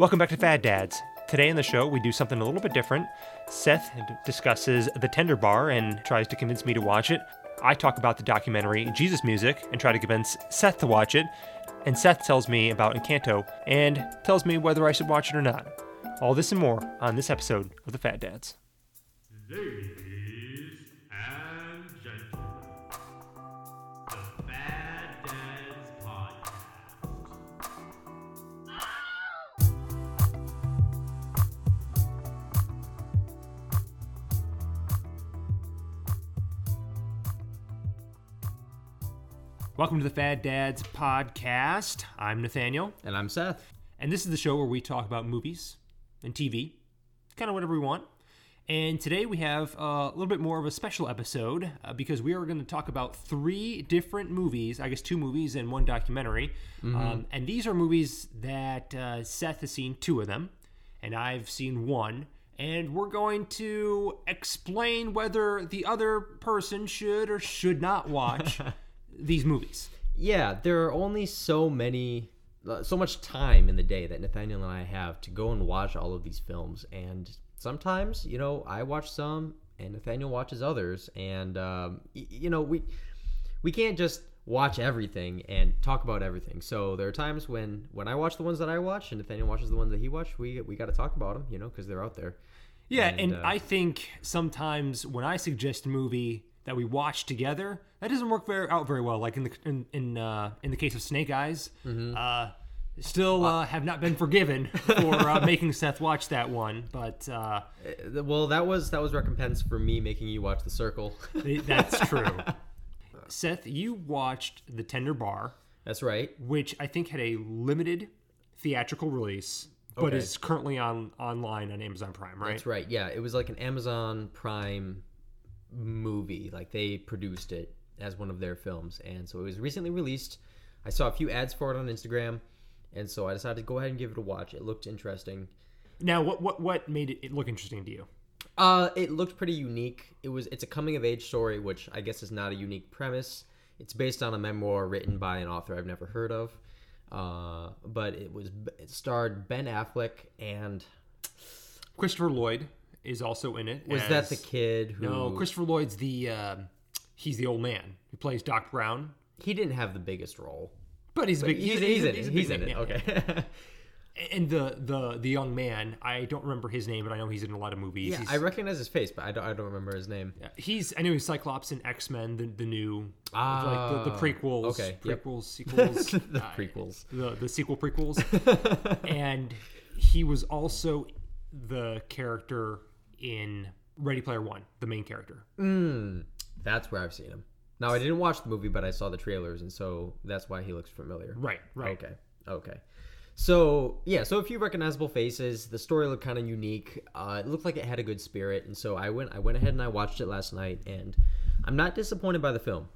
Welcome back to Fad Dads. Today in the show, we do something a little bit different. Seth discusses The Tender Bar and tries to convince me to watch it. I talk about the documentary Jesus Music and try to convince Seth to watch it. And Seth tells me about Encanto and tells me whether I should watch it or not. All this and more on this episode of The Fad Dads. Welcome to the Fad Dads podcast. I'm Nathaniel, And I'm Seth. and this is the show where we talk about movies and TV, kind of whatever we want. And today we have a little bit more of a special episode uh, because we are going to talk about three different movies, I guess two movies and one documentary. Um, and these are movies that uh, Seth has seen two of them, and I've seen one. And we're going to explain whether the other person should or should not watch these movies. Yeah, there are only so many, uh, so much time in the day that Nathaniel and I have to go and watch all of these films. And sometimes, you know, I watch some and Nathaniel watches others. And, um, y- you know, we, we can't just watch everything and talk about everything. So there are times when, when I watch the ones that I watch and Nathaniel watches the ones that he watched, we, we got to talk about them, you know, because they're out there. Yeah, And, and, uh, I think sometimes when I suggest a movie that we watch together, that doesn't work very out very well. Like in the in in, uh, in the case of Snake Eyes, Mm-hmm. uh, still uh, have not been forgiven for uh, making Seth watch that one. But uh, Uh, Well, that was, that was recompense for me making you watch The Circle. that's true. Seth, you watched The Tender Bar, That's right. which I think had a limited theatrical release, but Okay. is currently on online on Amazon Prime, right? That's right. Yeah, it was like an Amazon Prime movie. Like they produced it as one of their films, and so it was recently released. I saw a few ads for it on Instagram, and so I decided to go ahead and give it a watch. It looked interesting. Now, what what what made it look interesting to you? Uh, it looked pretty unique. It was it's a coming of age story, which I guess is not a unique premise. It's based on a memoir written by an author I've never heard of. Uh, but it was it starred Ben Affleck and Christopher Lloyd is also in it. was as- that the kid who No, Christopher Lloyd's the uh, he's the old man who plays Doc Brown, he didn't have the biggest role. but he's a big. He's, he's, in it. a He's in it. Okay. And the the the young man, I don't remember his name, but I know he's in a lot of movies. Yeah, he's, I recognize his face, but I don't, I don't remember his name. he's I know he's Cyclops in X Men, the the new Ah, like the, the prequels, okay, yep. prequels, sequels, The uh, prequels. the the sequel prequels, and he was also the character in Ready Player One, the main character. Mm, that's where I've seen him. Now I didn't watch the movie, but I saw the trailers, and so that's why he looks familiar. Right, right. Okay. Okay. So yeah, so a few recognizable faces. The story looked kind of unique. Uh, it looked like it had a good spirit, and so I went. I went ahead and I watched it last night, and I'm not disappointed by the film.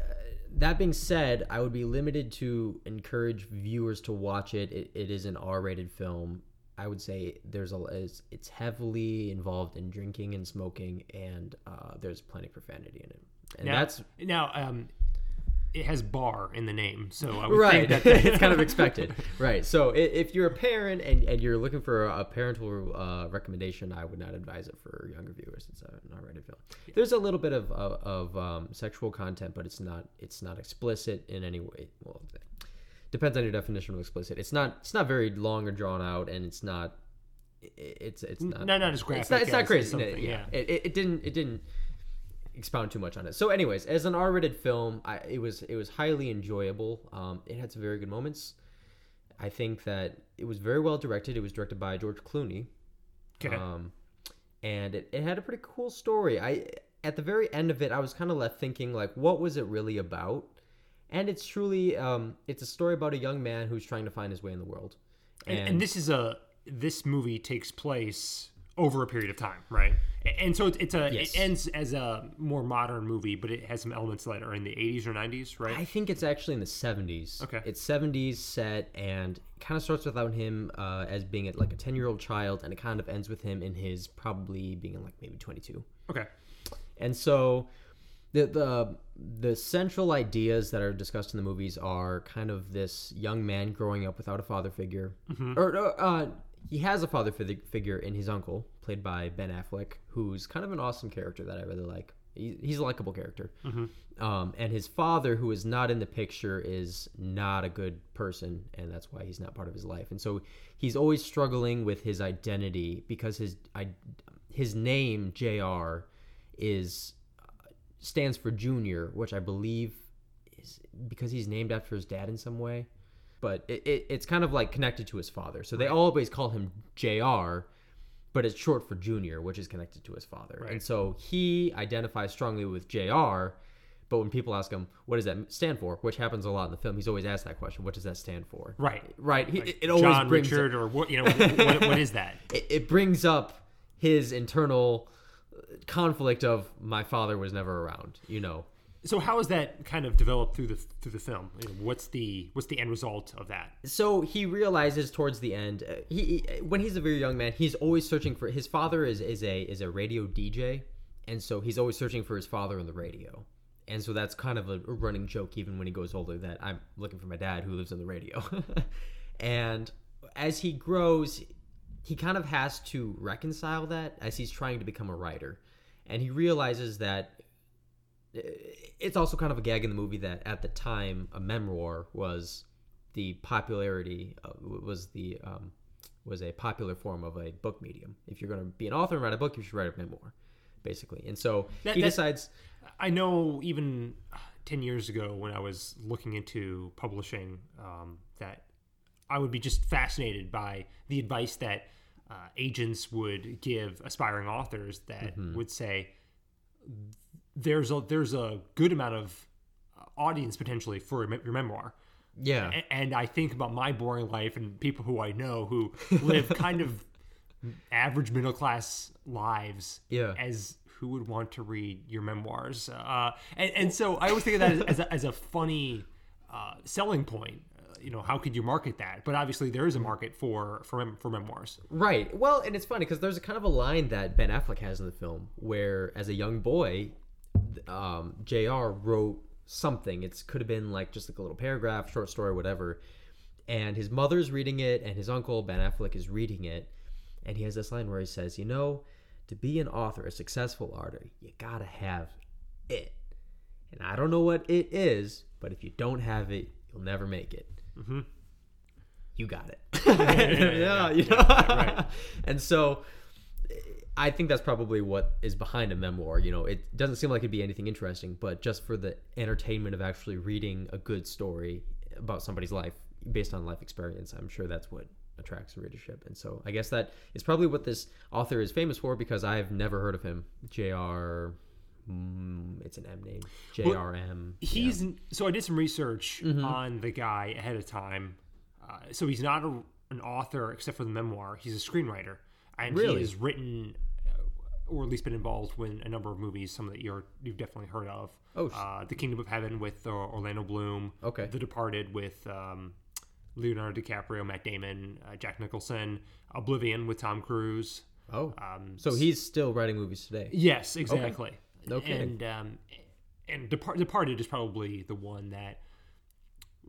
Uh, that being said, I would be limited to encourage viewers to watch it. It, it is an R-rated film. I would say there's a it's, it's heavily involved in drinking and smoking, and uh, there's plenty of profanity in it. And Now, that's now um, it has bar in the name, so I would right. think that it's kind of expected. Right. So if you're a parent and, and you're looking for a parental uh, recommendation i would not advise it for younger viewers it's not r-rated film there's a little bit of, of, of um, sexual content but it's not it's not explicit in any way. Well depends on your definition of explicit it's not it's not very long or drawn out and it's not it's it's not no, not as graphic. it's not, it's not crazy. yeah, yeah. It, it, it didn't. It didn't expound too much on it. So, anyways, as an R-rated film, I, it was it was highly enjoyable. Um, it had some very good moments. I think that it was very well directed. It was directed by George Clooney, Okay. um, and it, it had a pretty cool story. I at the very end of it, I was kind of left thinking like, what was it really about? And it's truly um, it's a story about a young man who's trying to find his way in the world. and, and this is a this movie takes place over a period of time, right? And so it's, it's a Yes. it ends as a more modern movie, but it has some elements that are in the 80s or 90s, right? I think it's actually in the 70s. Okay. It's 70s set and kind of starts without him uh, as being like a 10 year old child, and it kind of ends with him in his probably being like maybe 22. okay. And so the the the central ideas that are discussed in the movies are kind of this young man growing up without a father figure, or uh, he has a father figure in his uncle, played by Ben Affleck, who's kind of an awesome character that I really like. He, he's a likable character, um, and his father, who is not in the picture, is not a good person, and that's why he's not part of his life. And so he's always struggling with his identity because his I, his name Jr. is stands for junior, which I believe is because he's named after his dad in some way. But it, it, it's kind of like connected to his father. So they always call him JR, but it's short for junior, which is connected to his father. And so he identifies strongly with JR. But when people ask him, what does that stand for? Which happens a lot in the film, he's always asked that question. What does that stand for? Right. Right. He, Like it, it always John brings Richard or what you know what, what is that? it, it brings up his internal conflict of my father was never around, you know. So how is that kind of developed through the through the film? You know, what's the what's the end result of that? So he realizes towards the end, uh, he, he when he's a very young man, he's always searching for his father is is a is a radio DJ, and so he's always searching for his father on the radio. And so that's kind of a running joke even when he goes older that I'm looking for my dad who lives on the radio. and as he grows, he kind of has to reconcile that as he's trying to become a writer. And he realizes that uh, it's also kind of a gag in the movie that at the time a memoir was the popularity of, was the um, was a popular form of a book medium. If you're going to be an author and write a book, you should write a memoir, basically. And so That- he that- decides. I know even uh, 10 years ago when I was looking into publishing um, that I would be just fascinated by the advice that uh, agents would give aspiring authors that would say there's a there's a good amount of uh, audience potentially for your memoir. Yeah, and I think about my boring life and people who I know who live kind of average middle class lives Yeah. as who would want to read your memoirs. Uh, and, and so I always think of that as, as, a, as a funny uh, selling point you know how could you market that but obviously there is a market for for, for memoirs Right. Well, and it's funny because there's a kind of a line that Ben Affleck has in the film where, as a young boy, um, Jr. wrote something. It could have been like just like a little paragraph, short story, whatever. And his mother's reading it, and his uncle Ben Affleck is reading it, and he has this line where he says, "You know, to be an author, a successful author, you gotta have it." And I don't know what it is, but if you don't have it, you'll never make it. Mm-hmm. You got it. yeah, you know? right. And so I think that's probably what is behind a memoir. You know, it doesn't seem like it'd be anything interesting, but just for the entertainment of actually reading a good story about somebody's life based on life experience, I'm sure that's what attracts readership. And so I guess that is probably what this author is famous for because I've never heard of him. J.R. Mm, it's an M name. J.R.M. He's so I did some research Mm-hmm. on the guy ahead of time. Uh, so he's not a, an author except for the memoir. He's a screenwriter, and Really? he has written uh, or at least been involved with a number of movies. Some that you're you've definitely heard of. Oh, uh, The Kingdom of Heaven with uh, Orlando Bloom. Okay. The Departed with um, Leonardo DiCaprio, Matt Damon, uh, Jack Nicholson. Oblivion with Tom Cruise. Oh. Um, So he's still writing movies today. Yes, exactly. Kidding. And um, and Depart- Departed is probably the one that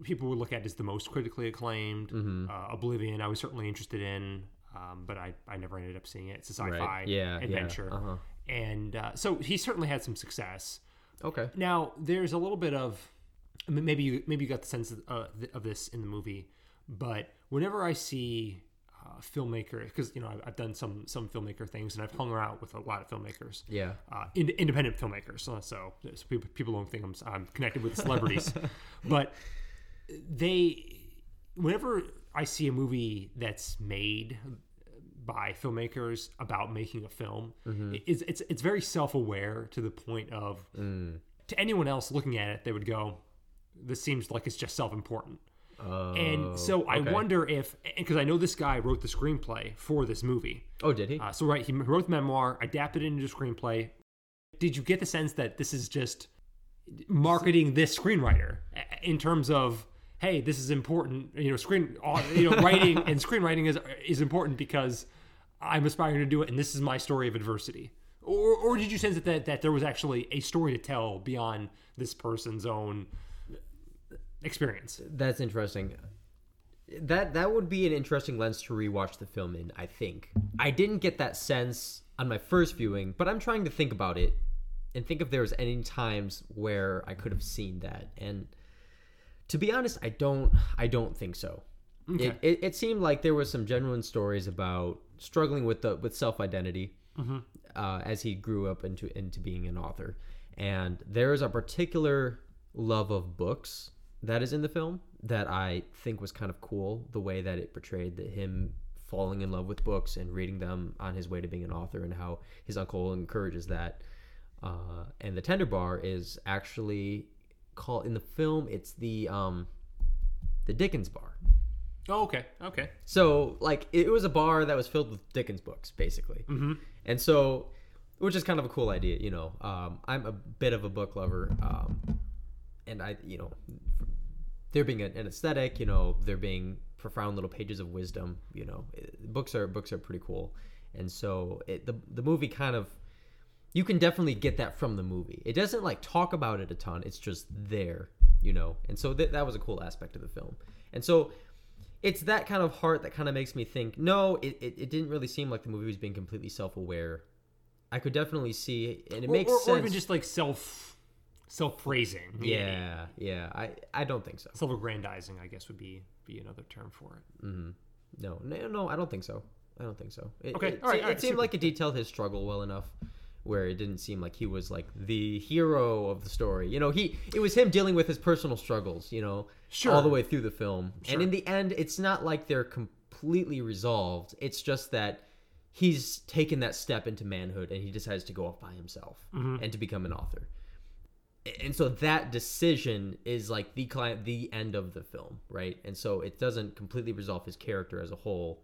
people would look at as the most critically acclaimed. Mm-hmm. Uh, Oblivion, I was certainly interested in, um, but I, I never ended up seeing it. It's a sci-fi Right. Yeah, yeah. adventure, Uh-huh. and uh, so he certainly had some success. Okay. Now, there's a little bit of I mean, maybe you maybe you got the sense of, uh, of this in the movie, but whenever I see uh, filmmakers, because you know I've, I've done some some filmmaker things and I've hung around with a lot of filmmakers, Yeah. uh, in, independent filmmakers. So, so, so people, people don't think I'm, I'm connected with celebrities, but they, whenever I see a movie that's made by filmmakers about making a film, it's, it's it's very self aware to the point of to anyone else looking at it, they would go, "This seems like it's just self important." And so I Oh, wonder if, because I know this guy wrote the screenplay for this movie. Oh, did he? Uh, so right, he wrote the memoir, adapted it into a screenplay. Did you get the sense that this is just marketing this screenwriter in terms of, hey, this is important? You know, screen, you know, writing and screenwriting is is important because I'm aspiring to do it, and this is my story of adversity. or, or did you sense that, that that there was actually a story to tell beyond this person's own experience? That's interesting. That that would be an interesting lens to rewatch the film in. I think I didn't get that sense on my first viewing, but I'm trying to think about it and think if there was any times where I could have seen that. And to be honest, I don't. I don't think so. Okay. It, it, it seemed like there was some genuine stories about struggling with the with self identity uh, as he grew up into into being an author, and there is a particular love of books that is in the film that I think was kind of cool. The way that it portrayed that him falling in love with books and reading them on his way to being an author, and how his uncle encourages that. Uh, and the Tender Bar is actually called in the film. It's the um, the Dickens Bar. Oh, okay, okay. So like it was a bar that was filled with Dickens books, basically. Mm-hmm. And so, which is kind of a cool idea, you know. Um, I'm a bit of a book lover, um, and I, you know, there being an an aesthetic, you know, there being profound little pages of wisdom, you know, it- books are books are pretty cool. And so it, the the movie kind of you can definitely get that from the movie. It doesn't like talk about it a ton. It's just there, you know. And so th- that was a cool aspect of the film. And so it's that kind of heart that kind of makes me think no it, it, it didn't really seem like the movie was being completely self-aware i could definitely see and it Or, makes or, sense or even just like self self praising. yeah yeah i i don't think so self aggrandizing. I guess would be be another term for it. no no no i don't think so i don't think so it, Okay, it, all right, all right, it seemed super. like it detailed his struggle well enough where it didn't seem like he was like the hero of the story you know he it was him dealing with his personal struggles you know Sure. all the way through the film Sure. and in the end it's not like they're completely resolved it's just that he's taken that step into manhood and he decides to go off by himself Mm-hmm. and to become an author and so that decision is like the client the end of the film right and so it doesn't completely resolve his character as a whole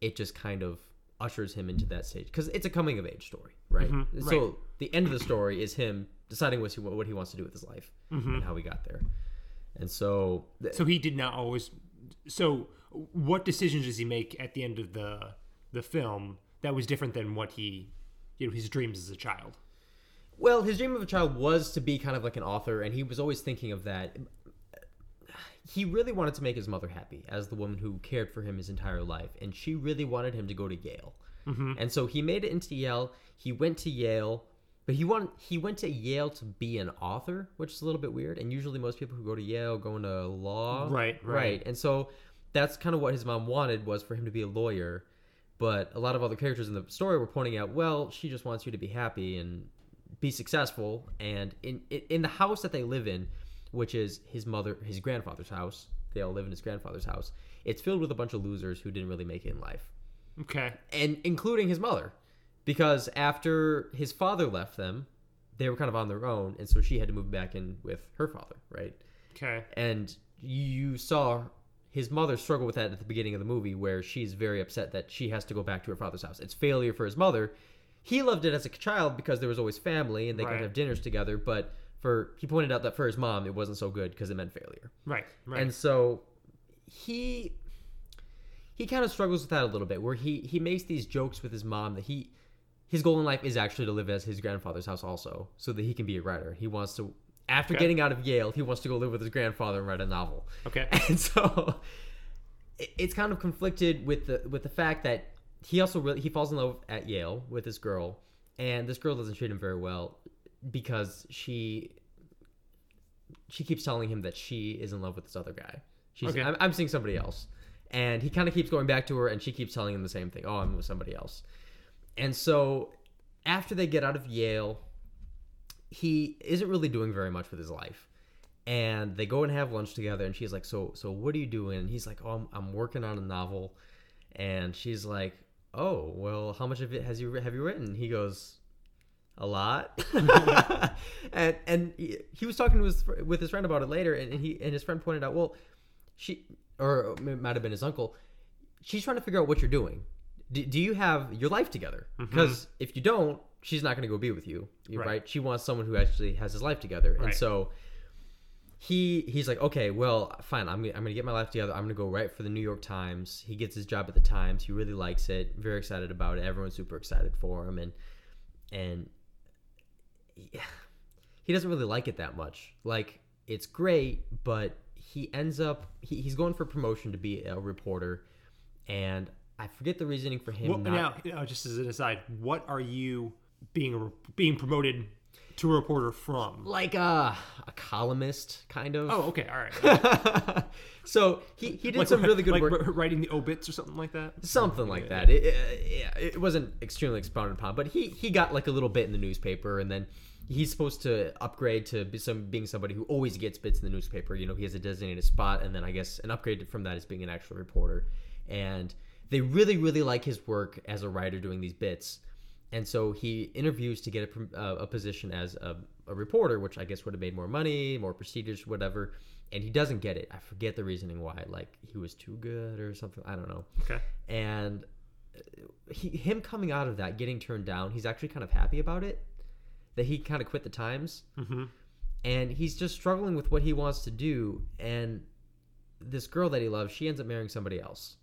it just kind of ushers him into that stage because it's a coming of age story right Mhm, so right. the end of the story is him deciding what he, what he wants to do with his life Mm-hmm. and how he got there and so th- So he did not always. So what decisions does he make at the end of the the film that was different than what he, you know, his dreams as a child? Well, his dream of a child was to be kind of like an author, and he was always thinking of that. He really wanted to make his mother happy as the woman who cared for him his entire life, and she really wanted him to go to Yale. Mm-hmm. And so he made it into Yale. He went to Yale, but he wanted he went to Yale to be an author, which is a little bit weird. And usually, most people who go to Yale go into law, Right, right. right. And so that's kind of what his mom wanted was for him to be a lawyer. But a lot of other characters in the story were pointing out, well, she just wants you to be happy and be successful. And in in the house that they live in, which is his mother, his grandfather's house, they all live in his grandfather's house. It's filled with a bunch of losers who didn't really make it in life Okay. and including his mother because after his father left them they were kind of on their own and so she had to move back in with her father right Okay. and you saw his mother struggle with that at the beginning of the movie where she's very upset that she has to go back to her father's house it's failure for his mother he loved it as a child because there was always family and they Right. could have dinners together but for he pointed out that for his mom it wasn't so good because it meant failure Right. Right. and so he he kind of struggles with that a little bit where he he makes these jokes with his mom that he his goal in life is actually to live at his grandfather's house also so that he can be a writer he wants to after Okay. getting out of yale he wants to go live with his grandfather and write a novel okay. and so it- it's kind of conflicted with the with the fact that he also really he falls in love at Yale with this girl and this girl doesn't treat him very well because she she keeps telling him that she is in love with this other guy. She's Okay. I'm, I'm seeing somebody else. And he kind of keeps going back to her and she keeps telling him the same thing. Oh, I'm with somebody else. And so after they get out of Yale, he isn't really doing very much with his life and they go and have lunch together and she's like so so what are you doing and he's like oh i'm, I'm working on a novel and she's like oh well how much of it has you have you written? He goes a lot. And and he, he was talking to his, with his friend about it later and, and he and his friend pointed out well she or it might have been his uncle she's trying to figure out what you're doing. Do, do you have your life together? Mm-hmm. Because if you don't she's not going to go be with you Right. right? She wants someone who actually has his life together. And so he he's like okay well fine i'm, gonna- I'm gonna get my life together. I'm gonna go write for the new york times. He gets his job at the times. He really likes it. Very excited about it. Everyone's super excited for him. And and he, he doesn't really like it that much. Like it's great, but he ends up he, he's going for promotion to be a reporter, and I forget the reasoning for him. Well, not, now, now, just as an aside, what are you being being promoted to a reporter from? like a a columnist kind of. Oh, okay, all right. so he he did Like, some really good like work. writing the obits or something like that. something like that. It, it, it wasn't extremely expounded upon, but he he got like a little bit in the newspaper, and then he's supposed to upgrade to be some being somebody who always gets bits in the newspaper. You know, he has a designated spot, and then I guess an upgrade from that is being an actual reporter. And they really really like his work as a writer doing these bits, and so he interviews to get a, uh, a position as a, a reporter, which I guess would have made more money, more prestigious, whatever. And he doesn't get it. I forget the reasoning why. Like he was too good or something. I don't know Okay. and uh, he, him coming out of that getting turned down he's actually kind of happy about it that he kind of quit the times Mm-hmm. and he's just struggling with what he wants to do and this girl that he loves she ends up marrying somebody else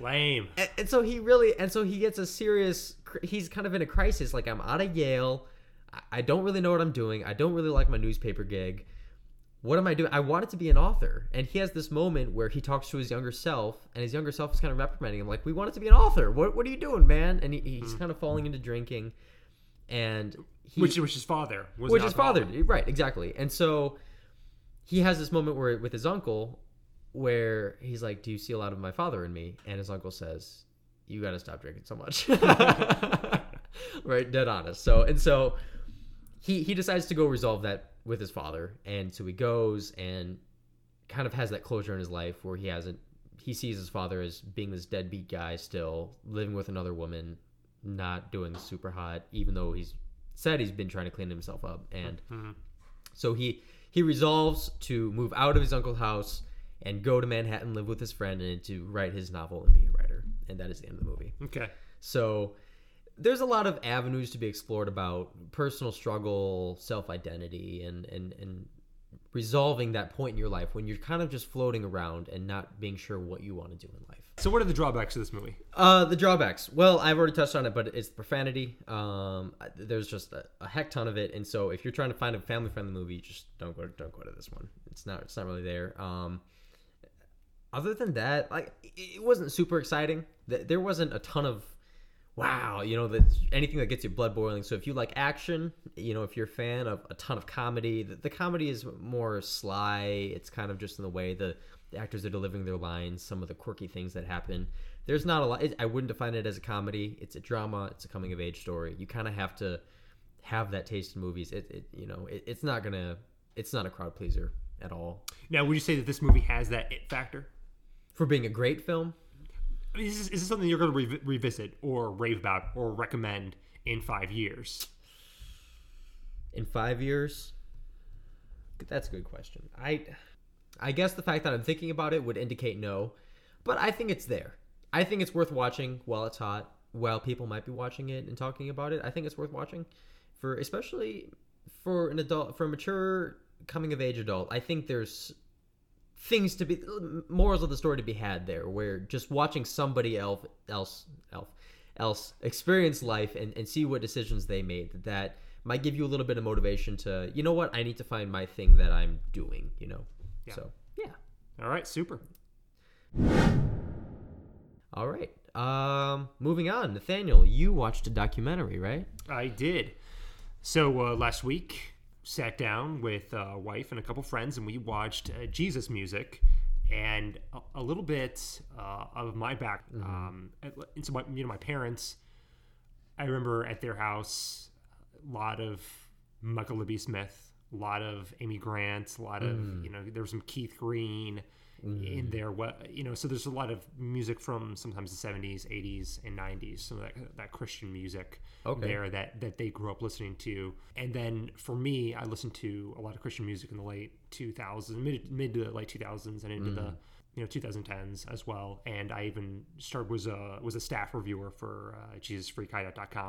Lame. and, and so he really and so he gets a serious he's kind of in a crisis like i'm out of yale I- don't really know what i'm doing i don't really like my newspaper gig what am i doing? I wanted to be an author and he has this moment where he talks to his younger self and his younger self is kind of reprimanding him like we wanted to be an author what, what are you doing man? And he, he's hmm. kind of falling into drinking and he, which which his father was which an is father right exactly and so he has this moment where with his uncle where he's like do you see a lot of my father in me? And his uncle says you got to stop drinking so much. Right? Dead honest. So and so he he decides to go resolve that with his father. And so he goes and kind of has that closure in his life where he hasn't he sees his father as being this deadbeat guy still living with another woman not doing super hot even though he's said he's been trying to clean himself up. And Mhm. so he he resolves to move out of his uncle's house and go to manhattan live with his friend and to write his novel and be a writer and that is the end of the movie Okay. so there's a lot of avenues to be explored about personal struggle, self-identity, and and and resolving that point in your life when you're kind of just floating around and not being sure what you want to do in life. So what are the drawbacks of this movie? Uh, the drawbacks. Well, I've already touched on it, but it's profanity. Um, there's just a, a heck ton of it, and so if you're trying to find a family-friendly movie, just don't go. Don't go to this one. It's not. It's not really there. Um, other than that, like it- it wasn't super exciting. There wasn't a ton of wow, you know, that anything that gets your blood boiling. So if you like action, you know, if you're a fan of a ton of comedy, the, the comedy is more sly. It's kind of just in the way the, the actors are delivering their lines, some of the quirky things that happen. There's not a lot. I wouldn't define it as a comedy. It's a drama. It's a coming of age story. You kind of have to have that taste in movies. It, it you know, it, it's not gonna. It's not a crowd pleaser at all. Now, would you say that this movie has that it factor? For being a great film, Is this, is this something you're going to re- revisit or rave about or recommend in five years? in five years? That's a good question. I, I guess the fact that I'm thinking about it would indicate no, but I think it's there. I think it's worth watching while it's hot, while people might be watching it and talking about it. I think it's worth watching, for especially for an adult, for a mature coming of age adult. I think there's things to be morals of the story to be had there, where just watching somebody else else elf else experience life and, and see what decisions they made that might give you a little bit of motivation to you know what i need to find my thing that i'm doing you know Yeah. so yeah All right, super. all right um moving on nathaniel you watched a documentary right I did. So uh, last week, sat down with a wife and a couple friends, and we watched uh, Jesus music and a, a little bit uh, of my back. Um, and so my, you know, my parents. I remember at their house, a lot of Michael Libby Smith, a lot of Amy Grant, a lot of you know, there was some Keith Green in there. What you know, so there's a lot of music from sometimes the 70s, 80s, and 90s. Some of that that Christian music Okay. there that that they grew up listening to. And then for me, I listened to a lot of Christian music in the late 2000s, mid mid to late 2000s, and into the you know 2010s as well and i even started was a was a staff reviewer for uh,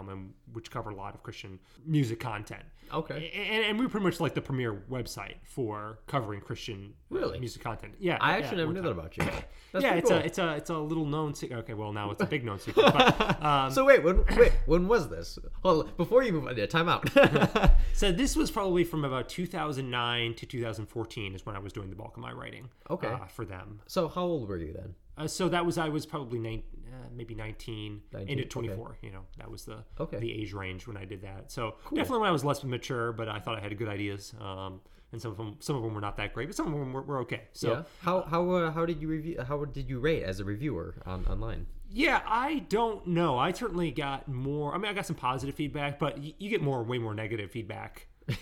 and which covered a lot of christian music content Okay. and, and we were pretty much like the premier website for covering christian uh, Really? music content yeah I actually never knew that about you. That's yeah pretty it's cool. a it's a it's a little known secret okay well now it's a big known secret but um, so wait, when wait, when was this? Well, before you move on, yeah, time out. So this was probably from about 2009 to 2014 is when I was doing the bulk of my writing. Okay. Uh, for them. so how old were you then? Uh, so that was I was probably nine, uh, maybe 19, 19, into okay. 24. You know, that was the Okay. the age range when I did that. So definitely when I was less mature, but I thought I had good ideas. Um, and some of them some of them were not that great, but some of them were, were okay. So yeah. How how uh, how did you review? How did you rate as a reviewer on online? Yeah, I don't know. I certainly got more. I mean, I got some positive feedback, but y- you get more, way more negative feedback,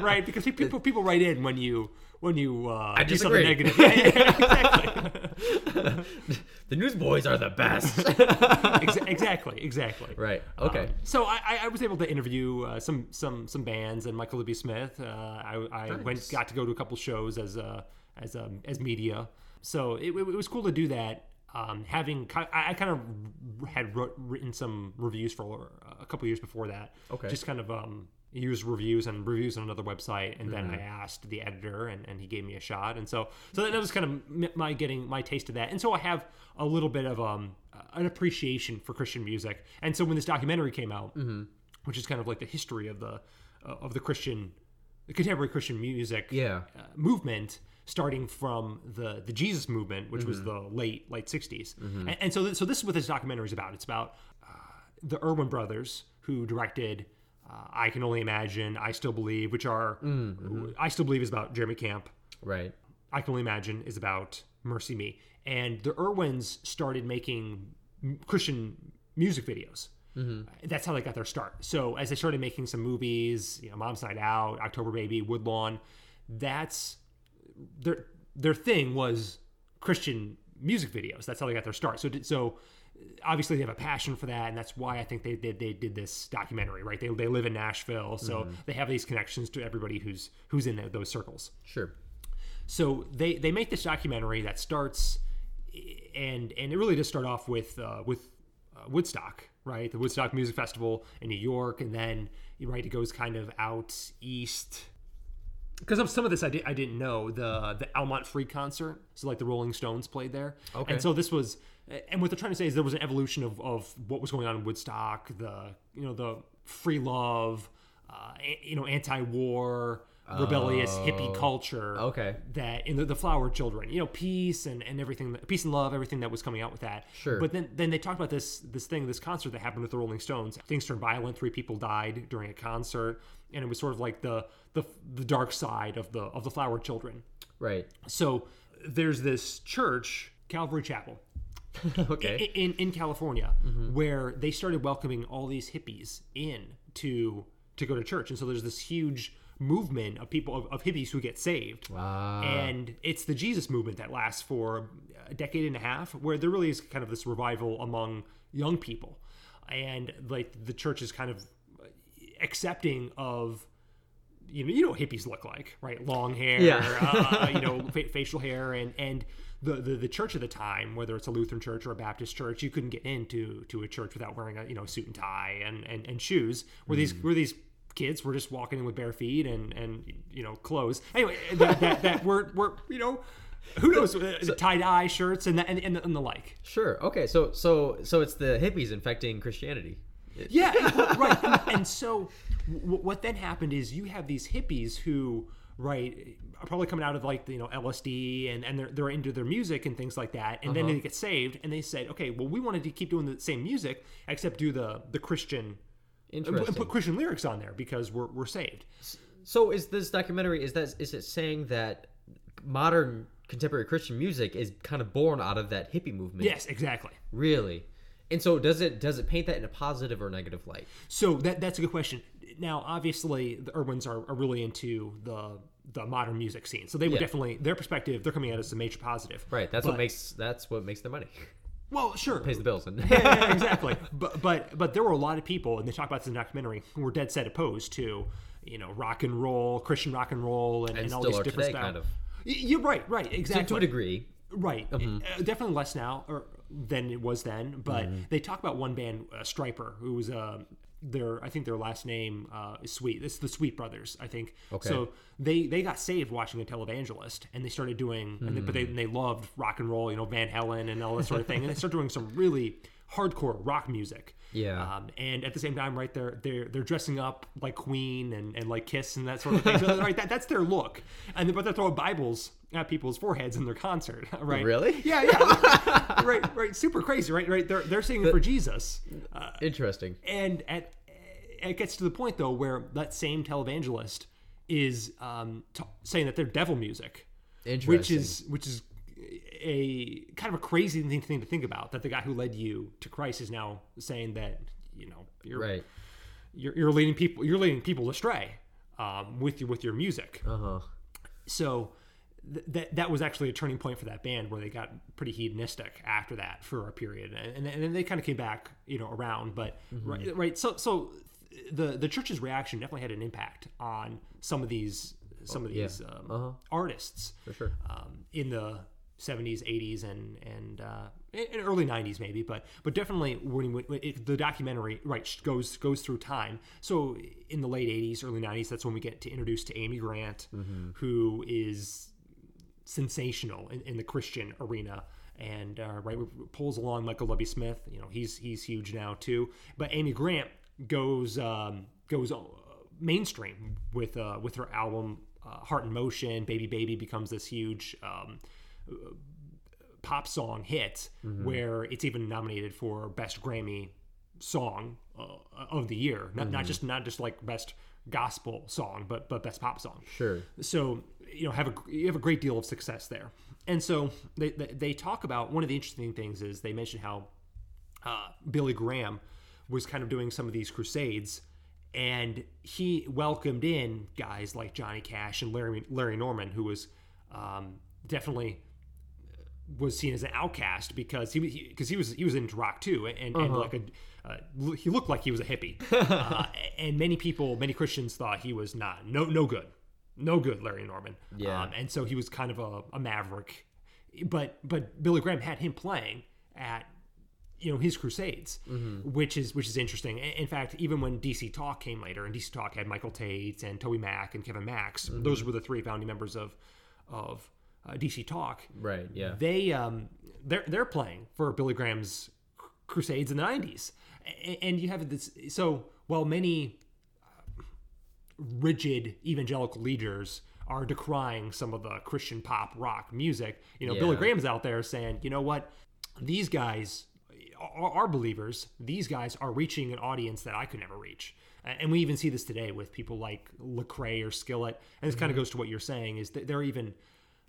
right? Because people people write in when you when you uh, I do something negative. Yeah, yeah, exactly. the newsboys are the best. Ex- exactly, exactly. right. Okay. Um, so I, I- was able to interview uh, some some some bands and Michael Libby Smith. Uh, I, I went got to go to a couple shows as uh, as um, as media. So it, it was cool to do that. Um, having I, I kind of had wrote, written some reviews for a couple years before that. Okay. Just kind of um, used reviews and reviews on another website, and then Mm-hmm. I asked the editor, and, and he gave me a shot, and so so that was kind of my getting my taste of that, and so I have a little bit of um an appreciation for Christian music, and so when this documentary came out, Mm-hmm. which is kind of like the history of the uh, of the Christian the contemporary Christian music Yeah. uh, movement starting from the the Jesus movement, which was Mm-hmm. the late late 60s. And, and so th- so this is what this documentary is about. It's about uh, the Erwin brothers who directed uh, I Can Only Imagine, I Still Believe, which are Mm-hmm. I Still Believe is about Jeremy Camp. Right. I Can Only Imagine is about Mercy Me. And the Erwins started making Christian music videos. That's how they got their start. So as they started making some movies, you know, Mom's Night Out, October Baby, Woodlawn, that's their their thing was Christian music videos. That's how they got their start. So so obviously they have a passion for that, and that's why I think they they, they did this documentary. Right? They, they live in Nashville, so they have these connections to everybody who's who's in those circles. Sure. So they they make this documentary that starts, and and it really does start off with uh, with uh, Woodstock, right? The Woodstock Music Festival in New York, and then right it goes kind of out east. Because of some of this I, I didn't know the the Altamont Free concert, so like the Rolling Stones played there, Okay. and so this was, and what they're trying to say is there was an evolution of, of what was going on in Woodstock, the you know the free love, uh, a- you know anti-war, rebellious hippie culture, Okay. that in the, the flower children you know peace and, and everything peace and love everything that was coming out with that Sure. but then then they talked about this this thing this concert that happened with the rolling stones things turned violent three people died during a concert and it was sort of like the the, the dark side of the of the flower children Right. so there's this church calvary chapel okay. in in California where they started welcoming all these hippies in to to go to church, and so there's this huge movement of people of, of hippies who get saved, Ah. and it's the Jesus movement that lasts for a decade and a half, where there really is kind of this revival among young people, and like the church is kind of accepting of you know you know what hippies look like right long hair Yeah. uh, you know fa- facial hair and and the, the the church of the time whether it's a lutheran church or a baptist church you couldn't get into to a church without wearing a you know suit and tie and and, and shoes where these where these kids were just walking in with bare feet and and you know clothes anyway that that, that were were you know who knows uh, tie-dye shirts and, that, and, and, and the like Sure. Okay. So so so it's the hippies infecting Christianity. Yeah, and- right. And, and so, w- what then happened is you have these hippies who, right, probably coming out of like the, you know LSD and and they're they're into their music and things like that, and then uh-huh. they get saved and they said, okay, well, we wanted to keep doing the same music except do the the Christian. And put- and put Christian lyrics on there because we're, we're saved. So is this documentary is that is it saying that modern contemporary Christian music is kind of born out of that hippie movement? Yes, exactly. Really? And so does it does it paint that in a positive or negative light? So that that's a good question. Now, obviously, the Erwins are, are really into the the modern music scene, so they would Yeah. definitely their perspective. They're coming at it as a major positive. Right. That's But- what makes that's what makes their money. Well, sure. Pays the bills. And yeah, yeah, exactly. But but but there were a lot of people, and they talk about this in the documentary, who were dead set opposed to you know rock and roll, Christian rock and roll, and, and, all these different today, kind of. You're right, right, exactly. to a degree. Right. Uh, definitely less now or than it was then. But they talk about one band, uh, Stryper, who was uh, their I think their last name uh, is Sweet. It's the Sweet Brothers, I think. Okay. So they they got saved watching a televangelist, and they started doing, and they, but they they loved rock and roll, you know, Van Halen and all that sort of thing, and they started doing some really hardcore rock music. Yeah. Um, and at the same time, right, they're they're they're dressing up like Queen and, and like Kiss and that sort of thing. So, right, that, that's their look. And but they're throwing Bibles at people's foreheads in their concert, right? Really? Yeah, yeah. right, right. Super crazy, right? Right. They're they're singing for Jesus. Uh, Interesting. and at it gets to the point though where that same televangelist is um, t- saying that they're devil music, Interesting. which is which is a kind of a crazy thing, thing to think about. That the guy who led you to Christ is now saying that you know you're right. you're, you're leading people you're leading people astray um, with your with your music. Uh huh. So th- that that was actually a turning point for that band where they got pretty hedonistic after that for a period, and, and then they kind of came back, you know, around. But right, right. So so the the church's reaction definitely had an impact on some of these some of yeah. these um, Uh-huh. artists For sure. um, in the 70s, 80s, and and uh, early 90s maybe, but but definitely when, when it, the documentary right goes goes through time. So in the late 80s, early 90s, that's when we get to introduce to Amy Grant, who is sensational in, in the Christian arena. And uh, right pulls along Michael Lubby Smith. You know he's he's huge now too. But Amy Grant goes um, goes uh, mainstream with uh, with her album uh, Heart in Motion. Baby Baby becomes this huge um, pop song hit where it's even nominated for best Grammy song uh, of the year. Not, not just not just like best gospel song, but but best pop song. Sure. So you know have a you have a great deal of success there. And so they they, they talk about one of the interesting things is they mention how uh, Billy Graham was kind of doing some of these crusades, and he welcomed in guys like Johnny Cash and Larry Larry Norman, who was um, definitely was seen as an outcast because he because he, was he was into rock too, and, and like a uh, he looked like he was a hippie, uh, and many people, many Christians thought he was not no no good, no good, Larry Norman. Yeah. um, and so he was kind of a, a maverick, but but Billy Graham had him playing at you know his crusades which is which is interesting. In fact even when dc talk came later and dc talk had michael tait and toby mac and kevin max those were the three founding members of of uh, dc talk Right. Yeah. they um they're they're playing for billy graham's crusades in the 90s A- and you have this so while many uh, rigid evangelical leaders are decrying some of the christian pop rock music you know billy Yeah. graham's out there saying you know what these guys are, are believers these guys are reaching an audience that i could never reach and we even see this today with people like lecrae or skillet and this kind of goes to what you're saying is that they're even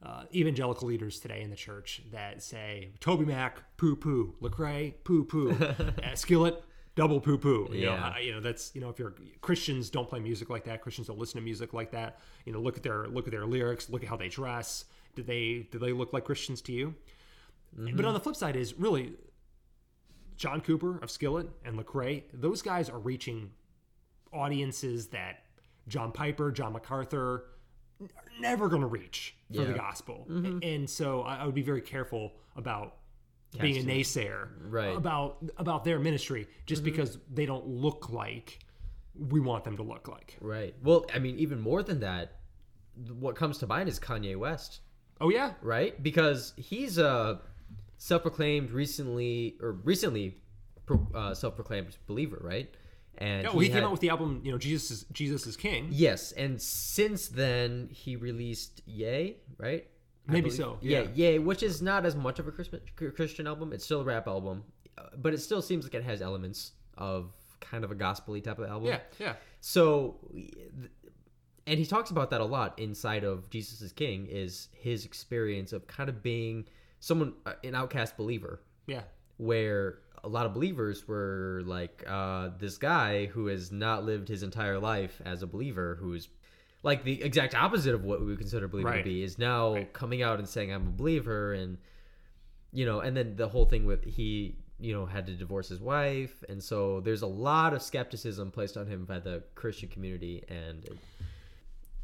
uh, evangelical leaders today in the church that say Toby Mac poo poo, Lecrae poo poo, uh, Skillet double poo poo. You know, Yeah. uh, you know that's you know if you're Christians don't play music like that. Christians don't listen to music like that. You know, look at their look at their lyrics, look at how they dress. Do they do they look like Christians to you? But on the flip side is really John Cooper of Skillet and Lecrae. Those guys are reaching audiences that John Piper, John MacArthur never going to reach for the Yeah. gospel. Mm-hmm. And so I, I would be very careful about being a naysayer Right. about about their ministry just mm-hmm. because they don't look like we want them to look like. Right. Well, I mean, even more than that, what comes to mind is Kanye West, Oh yeah, right? Because he's a self-proclaimed recently or recently uh, self-proclaimed believer, right? And oh, he, came had- out with the album, you know, Jesus is Jesus is King. yes, and since then he released Yay, right? Maybe so, Yeah, yeah. Yay, which is not as much of a Christmas, Christian album. It's still a rap album, uh, but it still seems like it has elements of kind of a gospel-y type of album. Yeah, yeah. So, and he talks about that a lot inside of Jesus is King is his experience of kind of being someone, uh, an outcast believer, Yeah. where a lot of believers were like, uh, this guy who has not lived his entire life as a believer, who's like the exact opposite of what we would consider a believer Right. to be, is now Right. coming out and saying, I'm a believer. And, you know, and then the whole thing with he, you know, had to divorce his wife. And so there's a lot of skepticism placed on him by the Christian community. And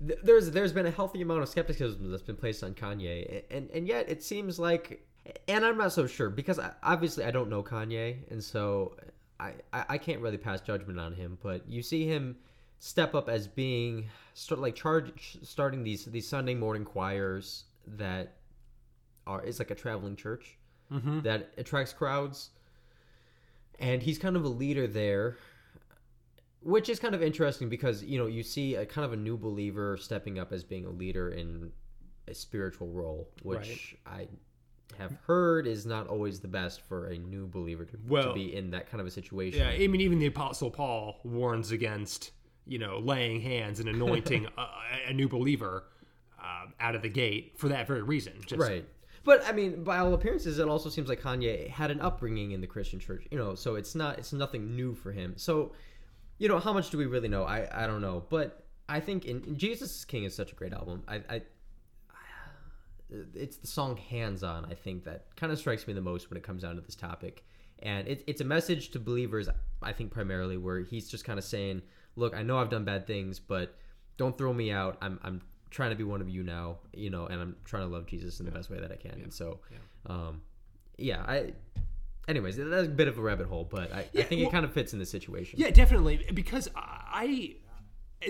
th- there's there's been a healthy amount of skepticism that's been placed on Kanye, and and yet it seems like, and I'm not so sure because I, obviously I don't know Kanye, and so I, I I can't really pass judgment on him. But you see him step up as being start like charge starting these these Sunday morning choirs that are it's like a traveling church mm-hmm. that attracts crowds, and he's kind of a leader there which is kind of interesting because you know you see a kind of a new believer stepping up as being a leader in a spiritual role which i have heard is not always the best for a new believer to, Well- to be in that kind of a situation. Yeah, I mean, even the Apostle Paul warns against, you know, laying hands and anointing a, a new believer uh, out of the gate for that very reason. Just, right. But i mean by all appearances it also seems like kanye had an upbringing in the christian church you know so it's not it's nothing new for him. So you know how much do we really know? I i don't know. But i think in, in jesus is king is such a great album. I i it's the song hands on i think that kind of strikes me the most when it comes down to this topic. And it, it's a message to believers i think primarily where he's just kind of saying look i know i've done bad things but don't throw me out. I'm, I'm trying to be one of you now you know and i'm trying to love jesus in the best way that i can. And so um yeah i anyways that's a bit of a rabbit hole but i, I think well- it kind of fits in the situation. Yeah, definitely. Because I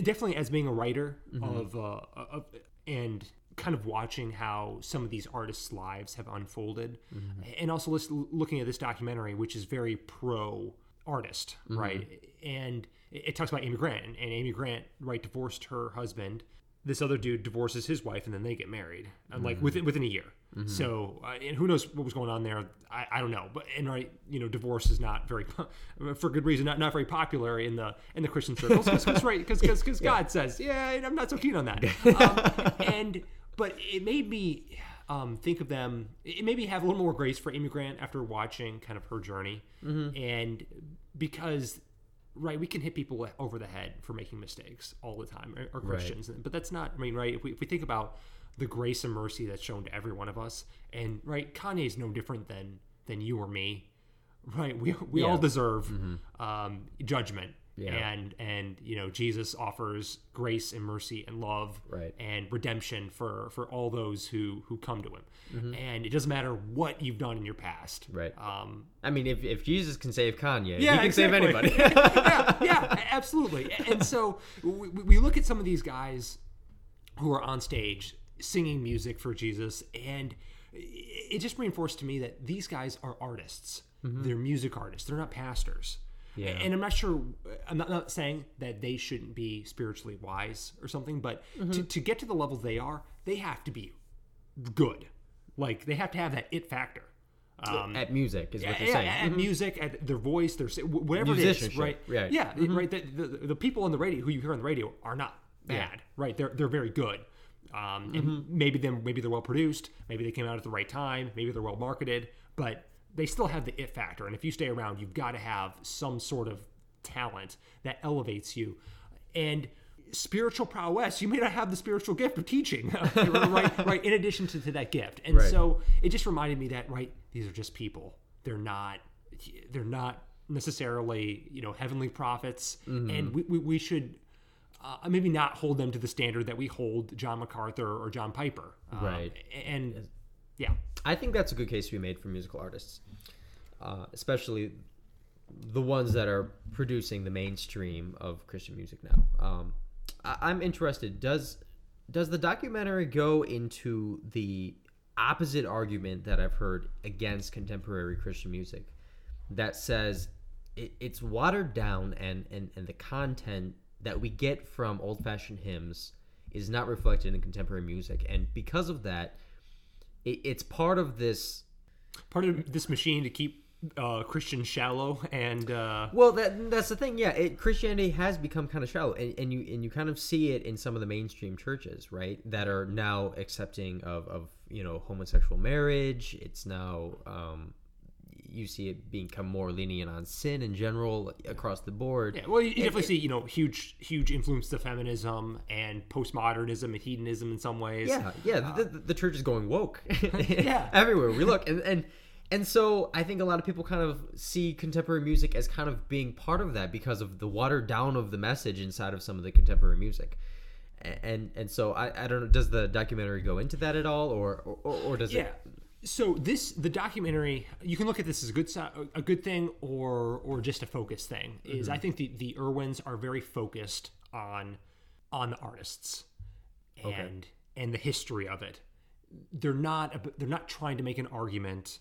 definitely, as being a writer Mm-hmm. of, uh, of and kind of watching how some of these artists' lives have unfolded, Mm-hmm. and also looking at this documentary, which is very pro artist, Mm-hmm. right? And it, talks about Amy Grant, and Amy Grant, right, divorced her husband. This other dude divorces his wife, and then they get married, and like Mm-hmm. within within a year. So, uh, and who knows what was going on there? I, I don't know. But and right, you know, divorce is not very, for good reason, not, not very popular in the in the Christian circles. Because right, because because God says, yeah, I'm not so keen on that. Um, and but it made me um, think of them. It made me have a little more grace for Amy Grant after watching kind of her journey, and because right we can hit people over the head for making mistakes all the time or, or christians but that's not i mean right if we, if we think about the grace and mercy that's shown to every one of us and right Kanye is no different than than you or me right? We, we all Yeah. deserve um, judgment Yeah. and and you know jesus offers grace and mercy and love Right. and redemption for for all those who who come to him and it doesn't matter what you've done in your past Right. um i mean if, if jesus can save kanye yeah, he can save anybody yeah, yeah, absolutely. And so we, we look at some of these guys who are on stage singing music for Jesus, and it just reinforced to me that these guys are artists. They're music artists. They're not pastors. Yeah. And I'm not sure. I'm not, not saying that they shouldn't be spiritually wise or something, but to, to get to the level they are, they have to be good. Like they have to have that it factor. Um, at music is what yeah, you're saying at music, at their voice, their whatever it is, right? right. Yeah, it- right. The, the, the people on the radio who you hear on the radio are not bad, right? They're they're very good. Um, and maybe them maybe they're well produced, maybe they came out at the right time, maybe they're well marketed, but they still have the it factor. And if you stay around, you've got to have some sort of talent that elevates you. And spiritual prowess, you may not have the spiritual gift of teaching, right? Right. In addition to, to that gift, and Right. so it just reminded me that right, these are just people. They're not. They're not necessarily you know heavenly prophets, and we, we, we should. Uh, maybe not hold them to the standard that we hold John MacArthur or John Piper. Um, Right. And yeah, I think that's a good case to be made for musical artists, uh, especially the ones that are producing the mainstream of Christian music now. Um, I- I'm interested. Does does the documentary go into the opposite argument that I've heard against contemporary Christian music, that says it, it's watered down and, and and the content that we get from old fashioned hymns is not reflected in contemporary music, and because of that, it, it's part of this part of this machine to keep uh, Christians shallow and uh, Well, that that's the thing. Yeah, it, Christianity has become kind of shallow, and, and you and you kind of see it in some of the mainstream churches, right? That are now accepting of of you know homosexual marriage. It's now um, you see it become more lenient on sin in general across the board. Yeah, well, you, definitely see, you know, huge, huge influence to feminism and postmodernism and hedonism in some ways. Yeah, yeah. the, the, the church is going woke. Yeah. everywhere we look, and and and so I think a lot of people kind of see contemporary music as kind of being part of that because of the watered down of the message inside of some of the contemporary music. And and so I, I don't know. Does the documentary go into that at all, or or, or does Yeah. it? So this the documentary you can look at this as a good a good thing or or just a focus thing. Is mm-hmm. I think the the Erwins are very focused on on the artists and and the history of it. They're not they're not trying to make an argument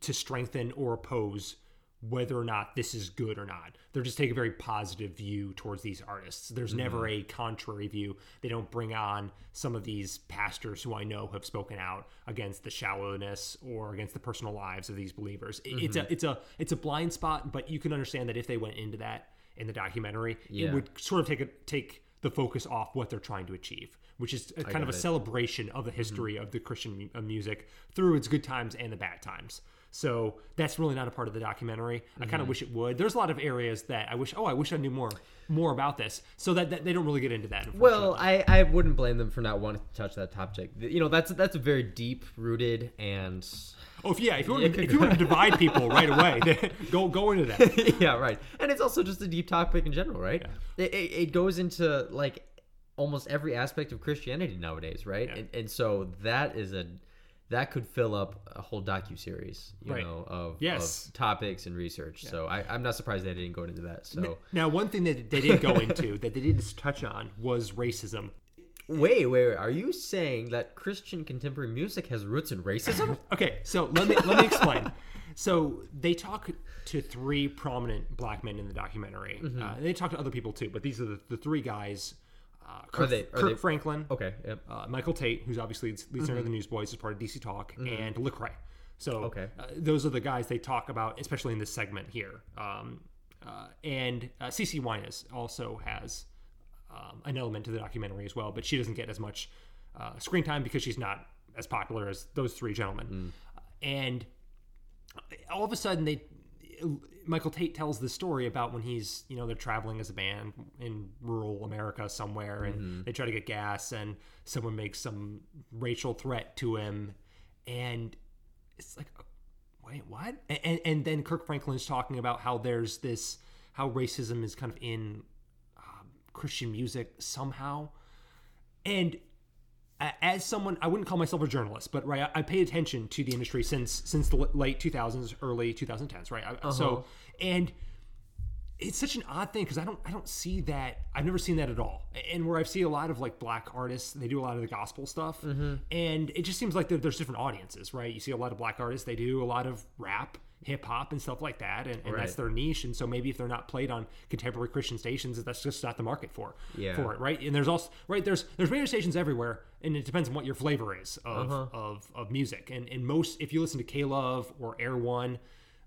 to strengthen or oppose whether or not this is good or not. They're just taking a very positive view towards these artists. There's mm-hmm. never a contrary view. They don't bring on some of these pastors who I know have spoken out against the shallowness or against the personal lives of these believers. It- It's a mm-hmm. it's a it's a blind spot, but you can understand that if they went into that in the documentary, Yeah. it would sort of take a take the focus off what they're trying to achieve, which is a, kind of a it. celebration of the history mm-hmm. of the Christian mu- music through its good times and the bad times. So that's really not a part of the documentary. I kind of mm-hmm. wish it would. There's a lot of areas that I wish. Oh, I wish I knew more more about this. So that, that they don't really get into that. Well, I, I wouldn't blame them for not wanting to touch that topic. You know, that's that's a very deep rooted and oh, if, yeah. If you want, to, if you want to divide people right away, go go into that. yeah, right. And it's also just a deep topic in general, right? It, it, it goes into like almost every aspect of Christianity nowadays, right? And, and so that is a that could fill up a whole docu series, you Right. know, of, Yes. of topics and research. So I, I'm not surprised they didn't go into that. So Now, one thing that they didn't go into that they didn't touch on was racism. wait, wait, wait, are you saying that Christian contemporary music has roots in racism? Okay, so let me let me explain. So they talk to three prominent black men in the documentary. Mm-hmm. Uh, they talk to other people too, but these are the, the three guys. Uh, Kirk, they- are Kirk they- Franklin, okay, yep. uh, Michael Tait, who's obviously lead singer of the Newsboys, as part of DC Talk, and Lecrae. So Mm-hmm. Okay. uh, those are the guys they talk about, especially in this segment here. Um, uh, and uh, CeCe Winans also has um, an element to the documentary as well, but she doesn't get as much uh, screen time because she's not as popular as those three gentlemen. And all of a sudden, they Michael Tait tells the story about when he's you know they're traveling as a band in rural America somewhere, and they try to get gas, and someone makes some racial threat to him, and it's like, wait, what? And, and, then Kirk Franklin's talking about how there's this, how racism is kind of in um, Christian music somehow. And as someone, I wouldn't call myself a journalist, but right, I, I pay attention to the industry since since the late 2000s, early 2010s, right? I, uh-huh. So, and it's such an odd thing because I don't I don't see that I've never seen that at all. And where I've seen a lot of like black artists, they do a lot of the gospel stuff, mm-hmm. and it just seems like there's different audiences, right? You see a lot of black artists, they do a lot of rap, hip hop, and stuff like that, and, and that's their niche. And so maybe if they're not played on contemporary Christian stations, that's just not the market for Yeah. for it, right? And there's also right there's there's radio stations everywhere, and it depends on what your flavor is of of, of music. And and most if you listen to K Love or Air One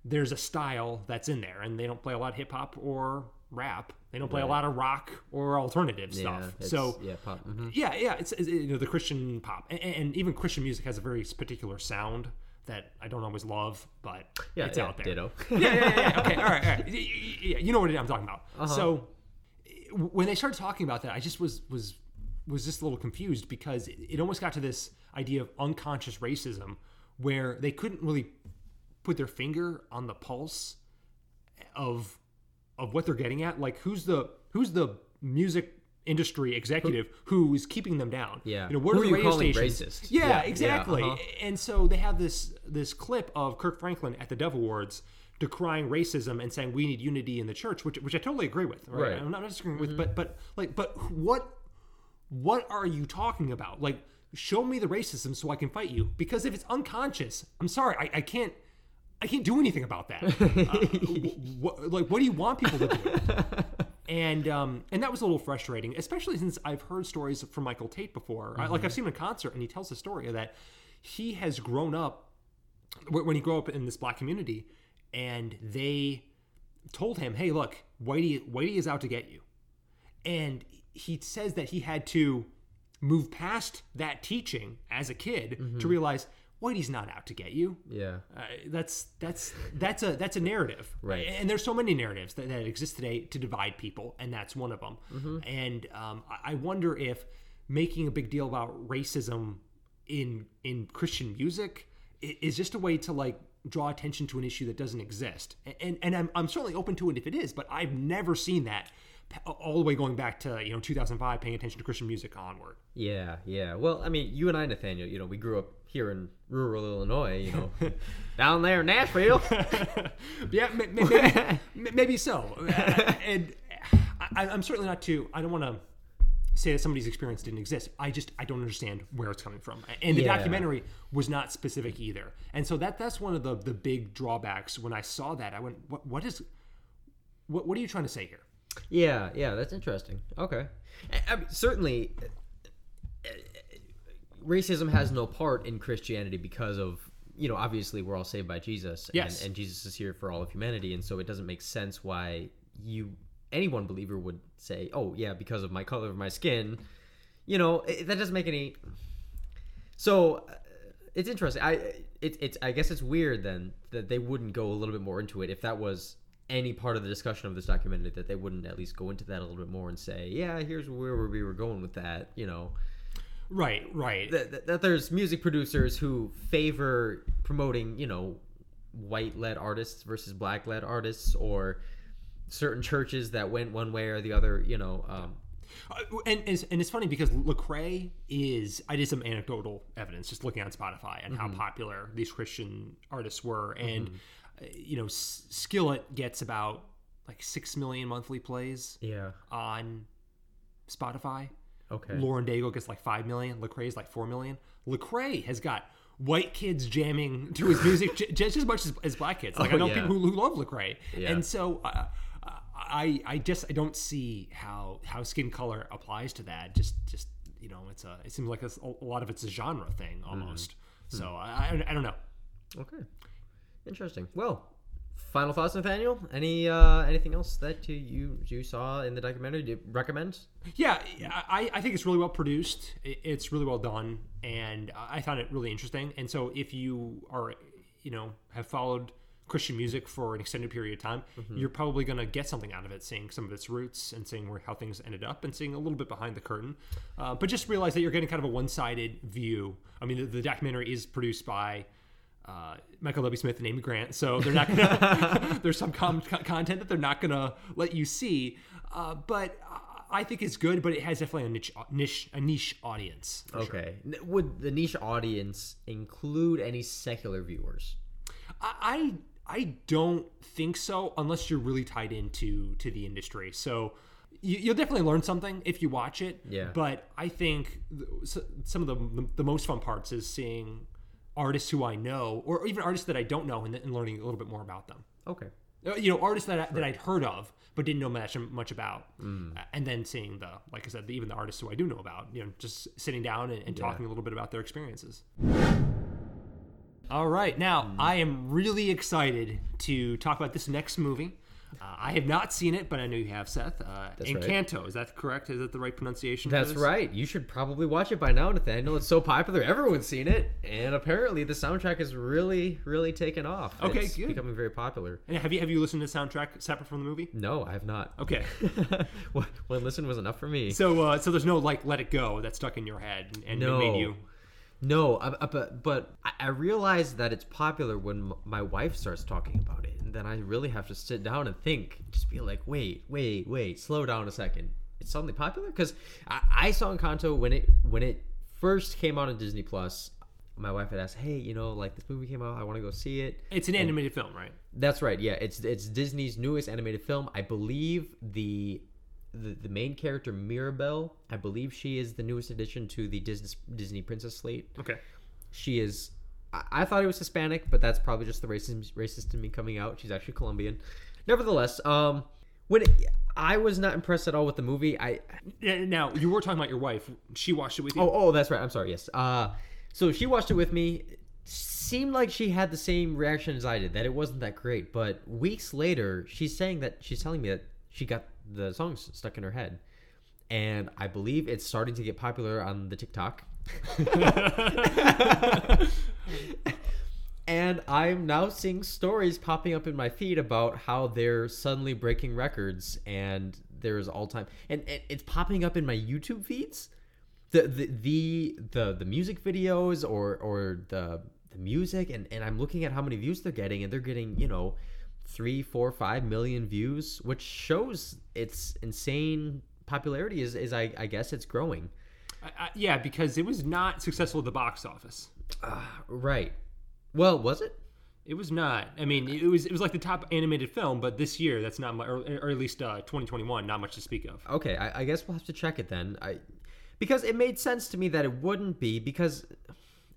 there's a style that's in there and they don't play a lot of hip hop or rap they don't play a lot of rock or alternative stuff so yeah, pop. Mm-hmm. yeah yeah it's, it's, you know the christian pop and, and even christian music has a very particular sound that i don't always love but Yeah, it's yeah, out there ditto. yeah, yeah, yeah. Okay, all right, all right. Yeah, you know what I'm talking about. Uh-huh. So when they started talking about that, I just was was was just a little confused because it almost got to this idea of unconscious racism where they couldn't really put their finger on the pulse of of what they're getting at. Like who's the who's the music industry executive who is keeping them down? Yeah. You know, what Who are the you radio calling stations? racist? Yeah, Yeah, yeah, exactly. uh-huh. And so they have this this clip of Kirk Franklin at the Dove Awards decrying racism and saying we need unity in the church, which which I totally agree with. Right? Right. Mm-hmm. I'm not disagreeing with, but but like but what what are you talking about? Like show me the racism so I can fight you. Because if it's unconscious, I'm sorry, I, I can't I can't do anything about that. Uh, like what do you want people to do? and um, and that was a little frustrating, especially since I've heard stories from Michael Tait before. I, like I've seen him in concert, and he tells the story that he has grown up when he grew up in this black community, and they told him, "Hey, look, Whitey, Whitey is out to get you," and he says that he had to move past that teaching as a kid to realize Whitey's not out to get you. Yeah. Uh, that's that's that's a that's a narrative, Right. And there's so many narratives that, that exist today to divide people, and that's one of them. Mm-hmm. And um, I I wonder if making a big deal about racism in in Christian music is just a way to like draw attention to an issue that doesn't exist. And and I'm I'm certainly open to it if it is, but I've never seen that all the way going back to you know 2005, paying attention to Christian music onward. Yeah, yeah. Well, I mean, you and I, Nathaniel, you know, we grew up here in rural Illinois, you know, down there in Nashville. yeah, may- may- maybe, maybe so. And I, I'm certainly not too. I don't want to say that somebody's experience didn't exist. I just I don't understand where it's coming from. And the Yeah. documentary was not specific either. And so that that's one of the the big drawbacks. When I saw that, I went, what what is what what are you trying to say here? Yeah, yeah, that's interesting. Okay, I- mean, certainly, racism has no part in Christianity because of you know obviously we're all saved by Jesus, Yes. and, and Jesus is here for all of humanity, and so it doesn't make sense why you any one believer would say, oh yeah, because of my color of my skin, you know it, that doesn't make any. So uh, it's interesting. I it, it's I guess it's weird then that they wouldn't go a little bit more into it if that was any part of the discussion of this documentary that they wouldn't at least go into that a little bit more and say, yeah, here's where we were going with that. You know, Right, right. that, that, there's music producers who favor promoting you know white led artists versus black led artists or certain churches that went one way or the other. You know, um, Uh, and, and, it's, and it's funny because Lecrae is I did some anecdotal evidence just looking on Spotify and how popular these Christian artists were, and uh, you know S- Skillet gets about like six million monthly plays yeah, on Spotify. Okay, Lauren Daigle gets like five million. Lecrae's like four million. Lecrae has got white kids jamming to his music just as much as, as black kids. Like I Oh, know yeah. people who, who love Lecrae, Yeah. and so uh, I I just I don't see how how skin color applies to that. Just just you know it's a it seems like it's, a lot of it's a genre thing almost. So I, I I don't know. okay, interesting. Well. Final thoughts, Nathaniel? Any uh, anything else that you, you you saw in the documentary? Do you recommend? Yeah, I, I think it's really well produced. It's really well done, and I found it really interesting. And so, if you are, you know, have followed Christian music for an extended period of time, you're probably going to get something out of it, seeing some of its roots and seeing where how things ended up, and seeing a little bit behind the curtain. Uh, but just realize that you're getting kind of a one-sided view. I mean, the, the documentary is produced by. Uh, Michael W. Smith and Amy Grant, so they're not gonna. there's some com- content that they're not gonna let you see, uh, but I think it's good. But it has definitely a niche, niche, a niche audience. for sure. Okay. Would the niche audience include any secular viewers? I I I don't think so unless you're really tied into to the industry. So you, you'll definitely learn something if you watch it. Yeah. But I think some of the the most fun parts is seeing artists who I know, or even artists that I don't know, and, and learning a little bit more about them. Okay. Uh, You know, artists that I, that I'd heard of but didn't know much much about, Mm. And then seeing the like I said, the, even the artists who I do know about. You know, just sitting down and, and talking a little bit about their experiences. All right, now Mm. I am really excited to talk about this next movie. Uh, I have not seen it, but I know you have, Seth. Uh, That's right. Is that correct? Is that the right pronunciation? for That's right. You should probably watch it by now, Nathaniel. It's so popular. Everyone's seen it. And apparently the soundtrack is really, really taken off. Okay, it's good. becoming very popular. And have you have you listened to the soundtrack separate from the movie? No, I have not. Okay, One one listen was enough for me. so uh, so there's no like "Let It Go" that stuck in your head and, and No. made you. No, I, I- but but I, realize that it's popular when m- my wife starts talking about it, and then I really have to sit down and think, just be like, wait, wait, wait, slow down a second. It's suddenly popular because I, I saw Encanto when it when it first came out on Disney Plus. My wife had asked, hey, you know, like this movie came out, I want to go see it. It's an animated film, right? That's right. Yeah, it's it's Disney's newest animated film. I believe the the, the main character Mirabel. I believe she is the newest addition to the Disney Disney princess slate. Okay. She is. I, I thought it was Hispanic, but that's probably just the racist racist in me coming out. She's actually Colombian. Nevertheless, um, when it, I was not impressed at all with the movie, I Now you were talking about your wife. She watched it with you. Oh, oh, that's right. I'm sorry. Yes. Uh, so she watched it with me. Seemed like she had the same reaction as I did. That it wasn't that great. But weeks later, she's saying that she's telling me that she got the songs stuck in her head, and I believe it's starting to get popular on the TikTok. and I'm now seeing stories popping up in my feed about how they're suddenly breaking records, and there's all time, and it, it's popping up in my YouTube feeds the the the the, the music videos or or the the music and, and I'm looking at how many views they're getting and they're getting, you know, three, four, five million views, which shows its insane popularity. Is is I, I guess it's growing. I, I, yeah, because it was not successful at the box office. Right. Well, was it? It was not. I mean, it was it was like the top animated film, but this year that's not much, or, or at least uh, 2021, not much to speak of. Okay, I, I guess we'll have to check it then. I because it made sense to me that it wouldn't be because,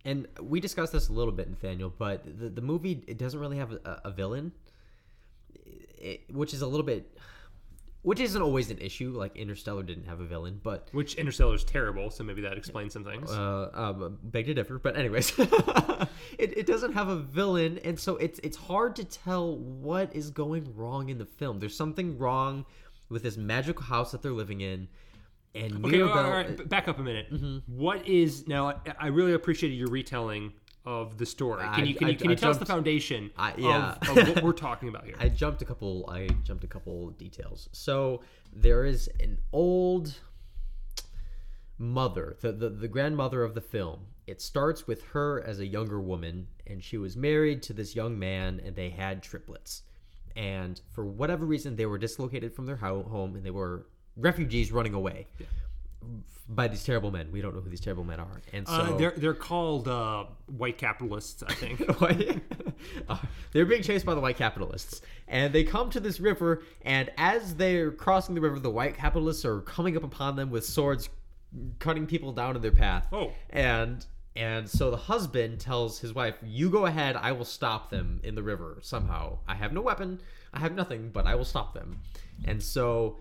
and we discussed this a little bit, Nathaniel. But the the movie it doesn't really have a, a villain, it, which is a little bit, which isn't always an issue. Like Interstellar didn't have a villain, but Which Interstellar is terrible, so maybe that explains some things. uh, um, beg to differ. But anyways, it, it doesn't have a villain, and so it's it's hard to tell what is going wrong in the film. There's something wrong with this magical house that they're living in, and okay, all Mirabel. right, all right, back up a minute. What is now? I, I really appreciated your retelling of the story. Can you can I- you, can I you tell us the foundation I- yeah. of, of what we're talking about here? I jumped a couple. I jumped a couple details. So there is an old mother, the, the the grandmother of the film. It starts with her as a younger woman, and she was married to this young man, and they had triplets. And for whatever reason, they were dislocated from their home, and they were refugees running away by these terrible men. We don't know who these terrible men are, and so uh, they're they're called uh, white capitalists, I think. Uh, they're being chased by the white capitalists and they come to this river and as they're crossing the river the white capitalists are coming up upon them with swords cutting people down in their path Oh. and and so the husband tells his wife you go ahead i will stop them in the river somehow i have no weapon i have nothing but i will stop them and so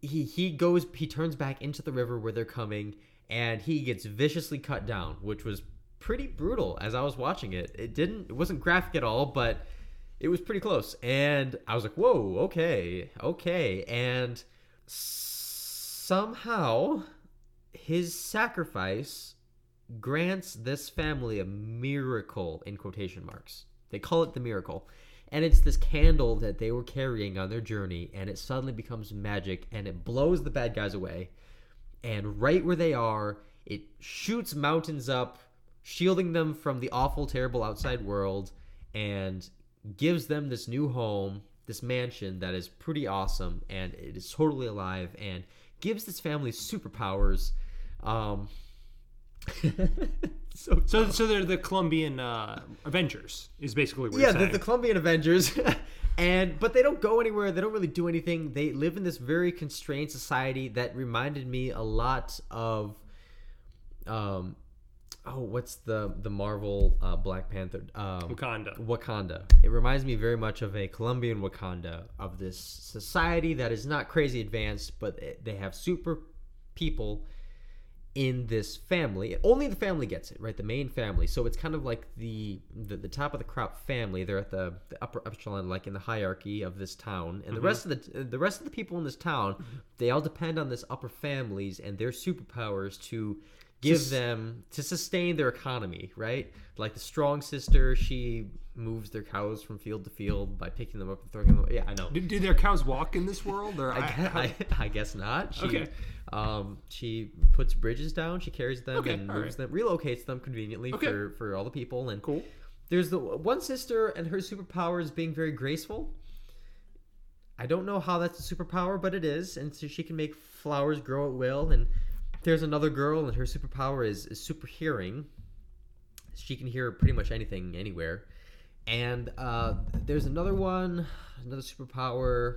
he he goes he turns back into the river where they're coming and he gets viciously cut down which was pretty brutal as i was watching it it didn't it wasn't graphic at all but it was pretty close and i was like whoa okay okay and somehow his sacrifice grants this family a miracle in quotation marks. They call it the miracle. And it's this candle that they were carrying on their journey, and it suddenly becomes magic and it blows the bad guys away. And right where they are, it shoots mountains up, shielding them from the awful, terrible outside world, and gives them this new home, this mansion that is pretty awesome, and it is totally alive, and gives this family superpowers. Um, so So so they're the Colombian uh, Avengers is basically what yeah, you're the, saying. the Colombian Avengers, and but they don't go anywhere. They don't really do anything. They live in this very constrained society that reminded me a lot of, um, oh, what's the the Marvel uh, Black Panther? Um, Wakanda. Wakanda. It reminds me very much of a Colombian Wakanda of this society that is not crazy advanced, but they have super people in this family. Only the family gets it, right? The main family. So it's kind of like the the, the top of the crop family. They're at the, the upper echelon, like in the hierarchy of this town. And the mm-hmm. rest of the the rest of the people in this town, mm-hmm. they all depend on this upper families and their superpowers to give Sus- them to sustain their economy, right? Like the strong sister, she moves their cows from field to field by picking them up and throwing them. Away. Yeah, I know. Do, do their cows walk in this world? Or I guess, I, I guess not. She, Okay. Um, she puts bridges down. She carries them Okay, and moves them, relocates them conveniently Okay. for for all the people. And cool. there's the one sister and her superpower is being very graceful. I don't know how that's a superpower, but it is, and so she can make flowers grow at will. And there's another girl, and her superpower is, is super hearing. She can hear pretty much anything anywhere. And uh, there's another one, another superpower.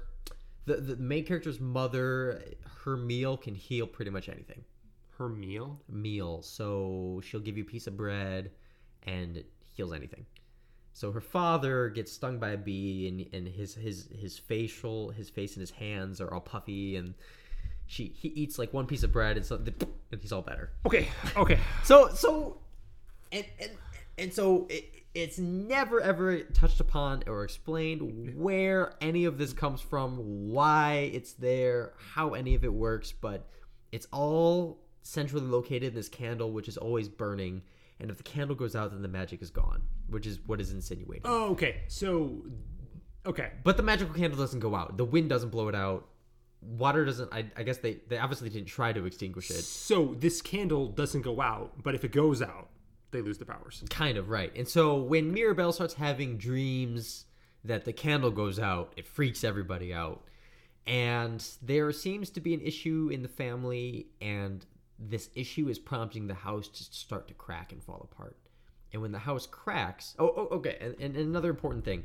The, the main character's mother, her meal can heal pretty much anything Her meal. meal. So she'll give you a piece of bread and it heals anything. So her father gets stung by a bee and, and his, his his facial his face and his hands are all puffy and she he eats like one piece of bread and so and he's all better. Okay. Okay. So so and and, and so it, it's never ever touched upon or explained where any of this comes from, why it's there, how any of it works, but it's all centrally located in this candle which is always burning and if the candle goes out then the magic is gone, which is what is insinuated. Oh, okay. So, okay. But the magical candle doesn't go out. The wind doesn't blow it out. Water doesn't I, I guess they, they obviously didn't try to extinguish it. So this candle doesn't go out, but if it goes out, they lose their powers. Kind of right. And so when Mirabel starts having dreams that the candle goes out. It freaks everybody out. And there seems to be an issue in the family, and this issue is prompting the house to start to crack and fall apart. And when the house cracks, oh, oh okay, and, and another important thing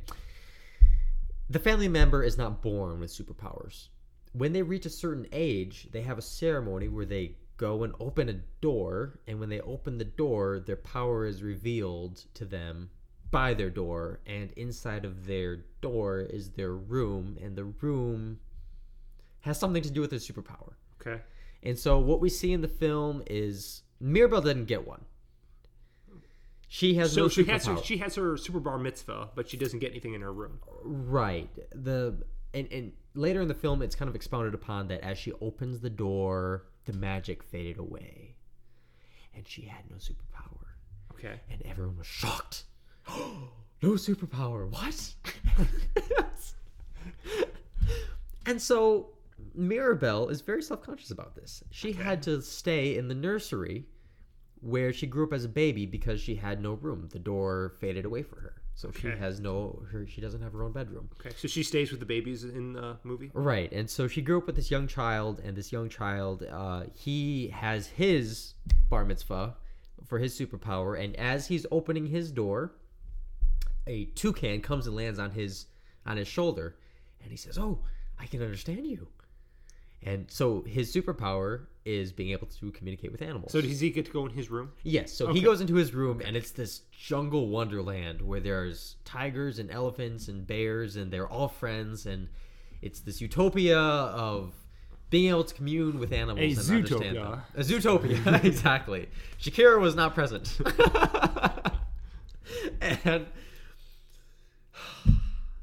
the family member is not born with superpowers. When they reach a certain age, they have a ceremony where they go and open a door, and when they open the door, their power is revealed to them by their door, and inside of their door is their room, and the room has something to do with their superpower. Okay. And so what we see in the film is Mirabel doesn't get one. She has So no she has her superpower. she has her super bar mitzvah, but she doesn't get anything in her room. Right. The and, and later in the film, it's kind of expounded upon that as she opens the door, the magic faded away, and she had no superpower, Okay. and everyone was shocked. no superpower. What? and so Mirabel is very self-conscious about this. She had to stay in the nursery where she grew up as a baby because she had no room. The door faded away for her. So she has no her she doesn't have her own bedroom. Okay. So she stays with the babies in the movie. Right, and so she grew up with this young child, and this young child, uh, he has his bar mitzvah for his superpower, and as he's opening his door, a toucan comes and lands on his on his shoulder, and he says, "Oh, I can understand you." And so his superpower is being able to communicate with animals. So does he get to go in his room? Yes, so Okay. he goes into his room and it's this jungle wonderland where there's tigers and elephants and bears and they're all friends and it's this utopia of being able to commune with animals A and understand zootopia. them. A zootopia, exactly. Shakira was not present. and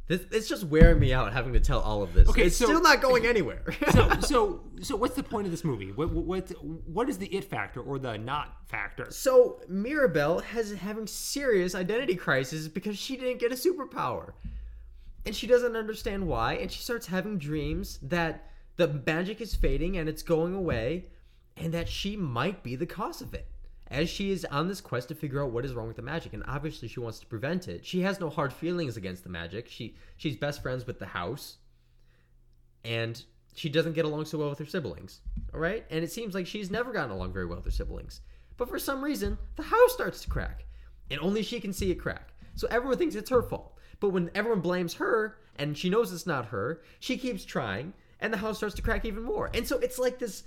this, it's just wearing me out having to tell all of this. Okay, it's so- still not going anywhere. So so so what's the point of this movie? What what what is the it factor or the not factor? So Mirabel has having serious identity crisis because she didn't get a superpower. And she doesn't understand why, and she starts having dreams that the magic is fading and it's going away, and that she might be the cause of it. As she is on this quest to figure out what is wrong with the magic, and obviously she wants to prevent it. She has no hard feelings against the magic. She she's best friends with the house, and she doesn't get along so well with her siblings. All right? And it seems like she's never gotten along very well with her siblings. But for some reason, the house starts to crack, and only she can see it crack. So everyone thinks it's her fault. But when everyone blames her, and she knows it's not her, she keeps trying, and the house starts to crack even more. And so it's like this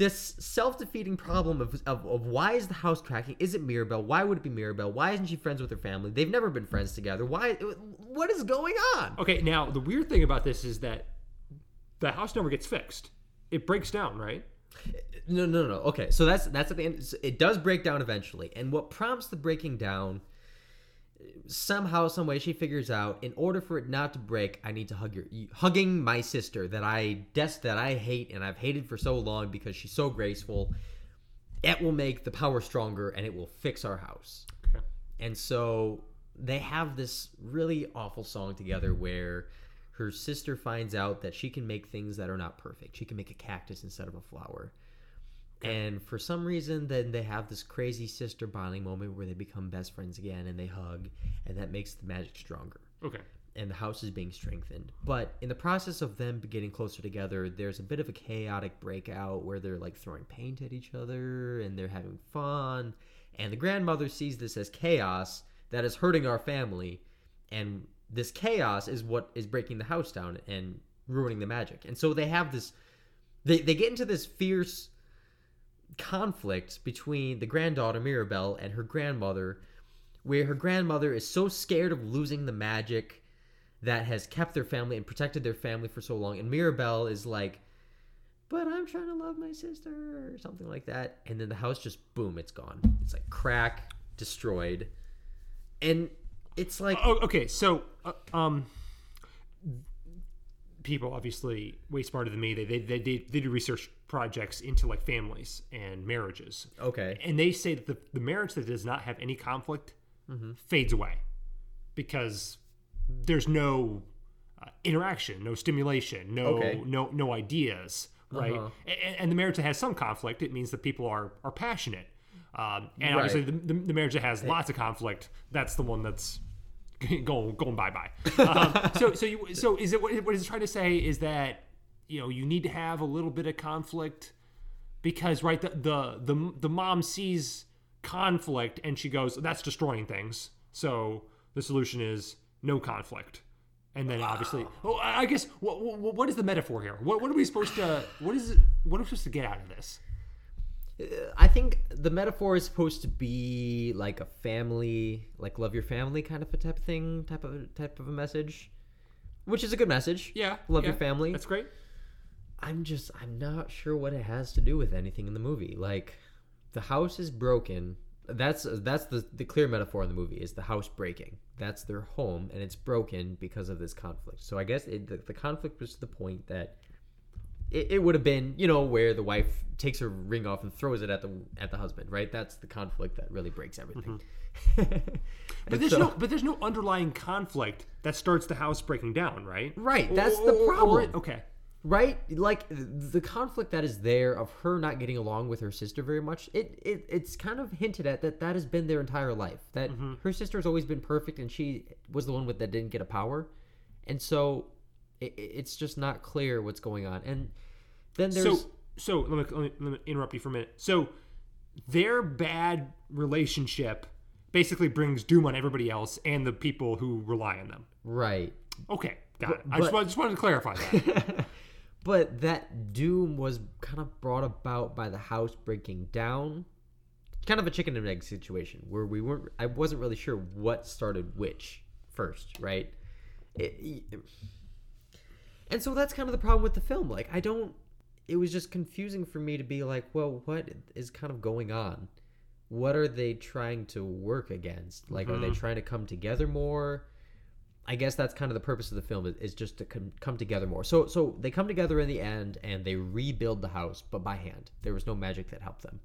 this self-defeating problem of, of, of why is the house cracking is it mirabel why would it be mirabel why isn't she friends with her family they've never been friends together why what is going on Okay, now the weird thing about this is that the house never gets fixed. It breaks down, right? No, no, no. Okay, so that's that's at the end. It does break down eventually, and what prompts the breaking down? Somehow, some way, she figures out. In order for it not to break, I need to hug your hugging my sister that I des that I hate and I've hated for so long because she's so graceful. It will make the power stronger, and it will fix our house. Okay. And so they have this really awful song together where her sister finds out that she can make things that are not perfect. She can make a cactus instead of a flower. And for some reason, then they have this crazy sister bonding moment where they become best friends again and they hug, and that makes the magic stronger. Okay. And the house is being strengthened. But in the process of them getting closer together, there's a bit of a chaotic breakout where they're like throwing paint at each other and they're having fun. And the grandmother sees this as chaos that is hurting our family. And this chaos is what is breaking the house down and ruining the magic. And so they have this, they, they get into this fierce conflict between the granddaughter Mirabel and her grandmother, where her grandmother is so scared of losing the magic that has kept their family and protected their family for so long, and Mirabel is like, "But I'm trying to love my sister," or something like that, and then the house just boom, it's gone. It's like crack, destroyed, and it's like Oh, okay. So, uh, um, people obviously way smarter than me. They they, they they they do research projects into like families and marriages, okay, and they say that the, the marriage that does not have any conflict fades away because there's no uh, interaction, no stimulation, no Okay. no no ideas, right? Uh-huh. And, and the marriage that has some conflict, it means that people are are passionate. Um, and obviously, the, the, the marriage that has lots of conflict, that's the one that's going going bye bye. Um, so so you so is it what, what it's trying to say is that you know you need to have a little bit of conflict because right the the the, the mom sees conflict and she goes that's destroying things. So the solution is no conflict. And then obviously, oh, I I guess what, what what is the metaphor here? What, what are we supposed to what is it, what are we supposed to get out of this? I think the metaphor is supposed to be like a family, like love your family kind of a type of thing, type of type of a message, which is a good message. Yeah, love yeah, your family. That's great. I'm just I'm not sure what it has to do with anything in the movie. Like the house is broken. That's that's the the clear metaphor in the movie is the house breaking. That's their home and it's broken because of this conflict. So I guess it, the, the conflict was to the point that it, it would have been, you know, where the wife takes her ring off and throws it at the at the husband, right? That's the conflict that really breaks everything. But there's no but there's no underlying conflict that starts the house breaking down, right? Right, that's the or- problem. okay. right like the conflict that is there of her not getting along with her sister very much it, it it's kind of hinted at that that has been their entire life that Mm-hmm. her sister's always been perfect and she was the one with that didn't get a power and so it, it's just not clear what's going on and then there's So so let me, let me let me interrupt you for a minute. So their bad relationship basically brings doom on everybody else and the people who rely on them. right Okay, got it. I but- just, wanted, just wanted to clarify that. but that doom was kind of brought about by the house breaking down kind of a chicken and egg situation where we weren't i wasn't really sure what started which first right It- and so that's kind of the problem with the film like i don't it was just confusing for me to be like well what is kind of going on what are they trying to work against like are they mm-hmm. trying to come together more I guess that's kind of the purpose of the film is, is just to come, come together more. So so they come together in the end and they rebuild the house, but by hand. There was no magic that helped them.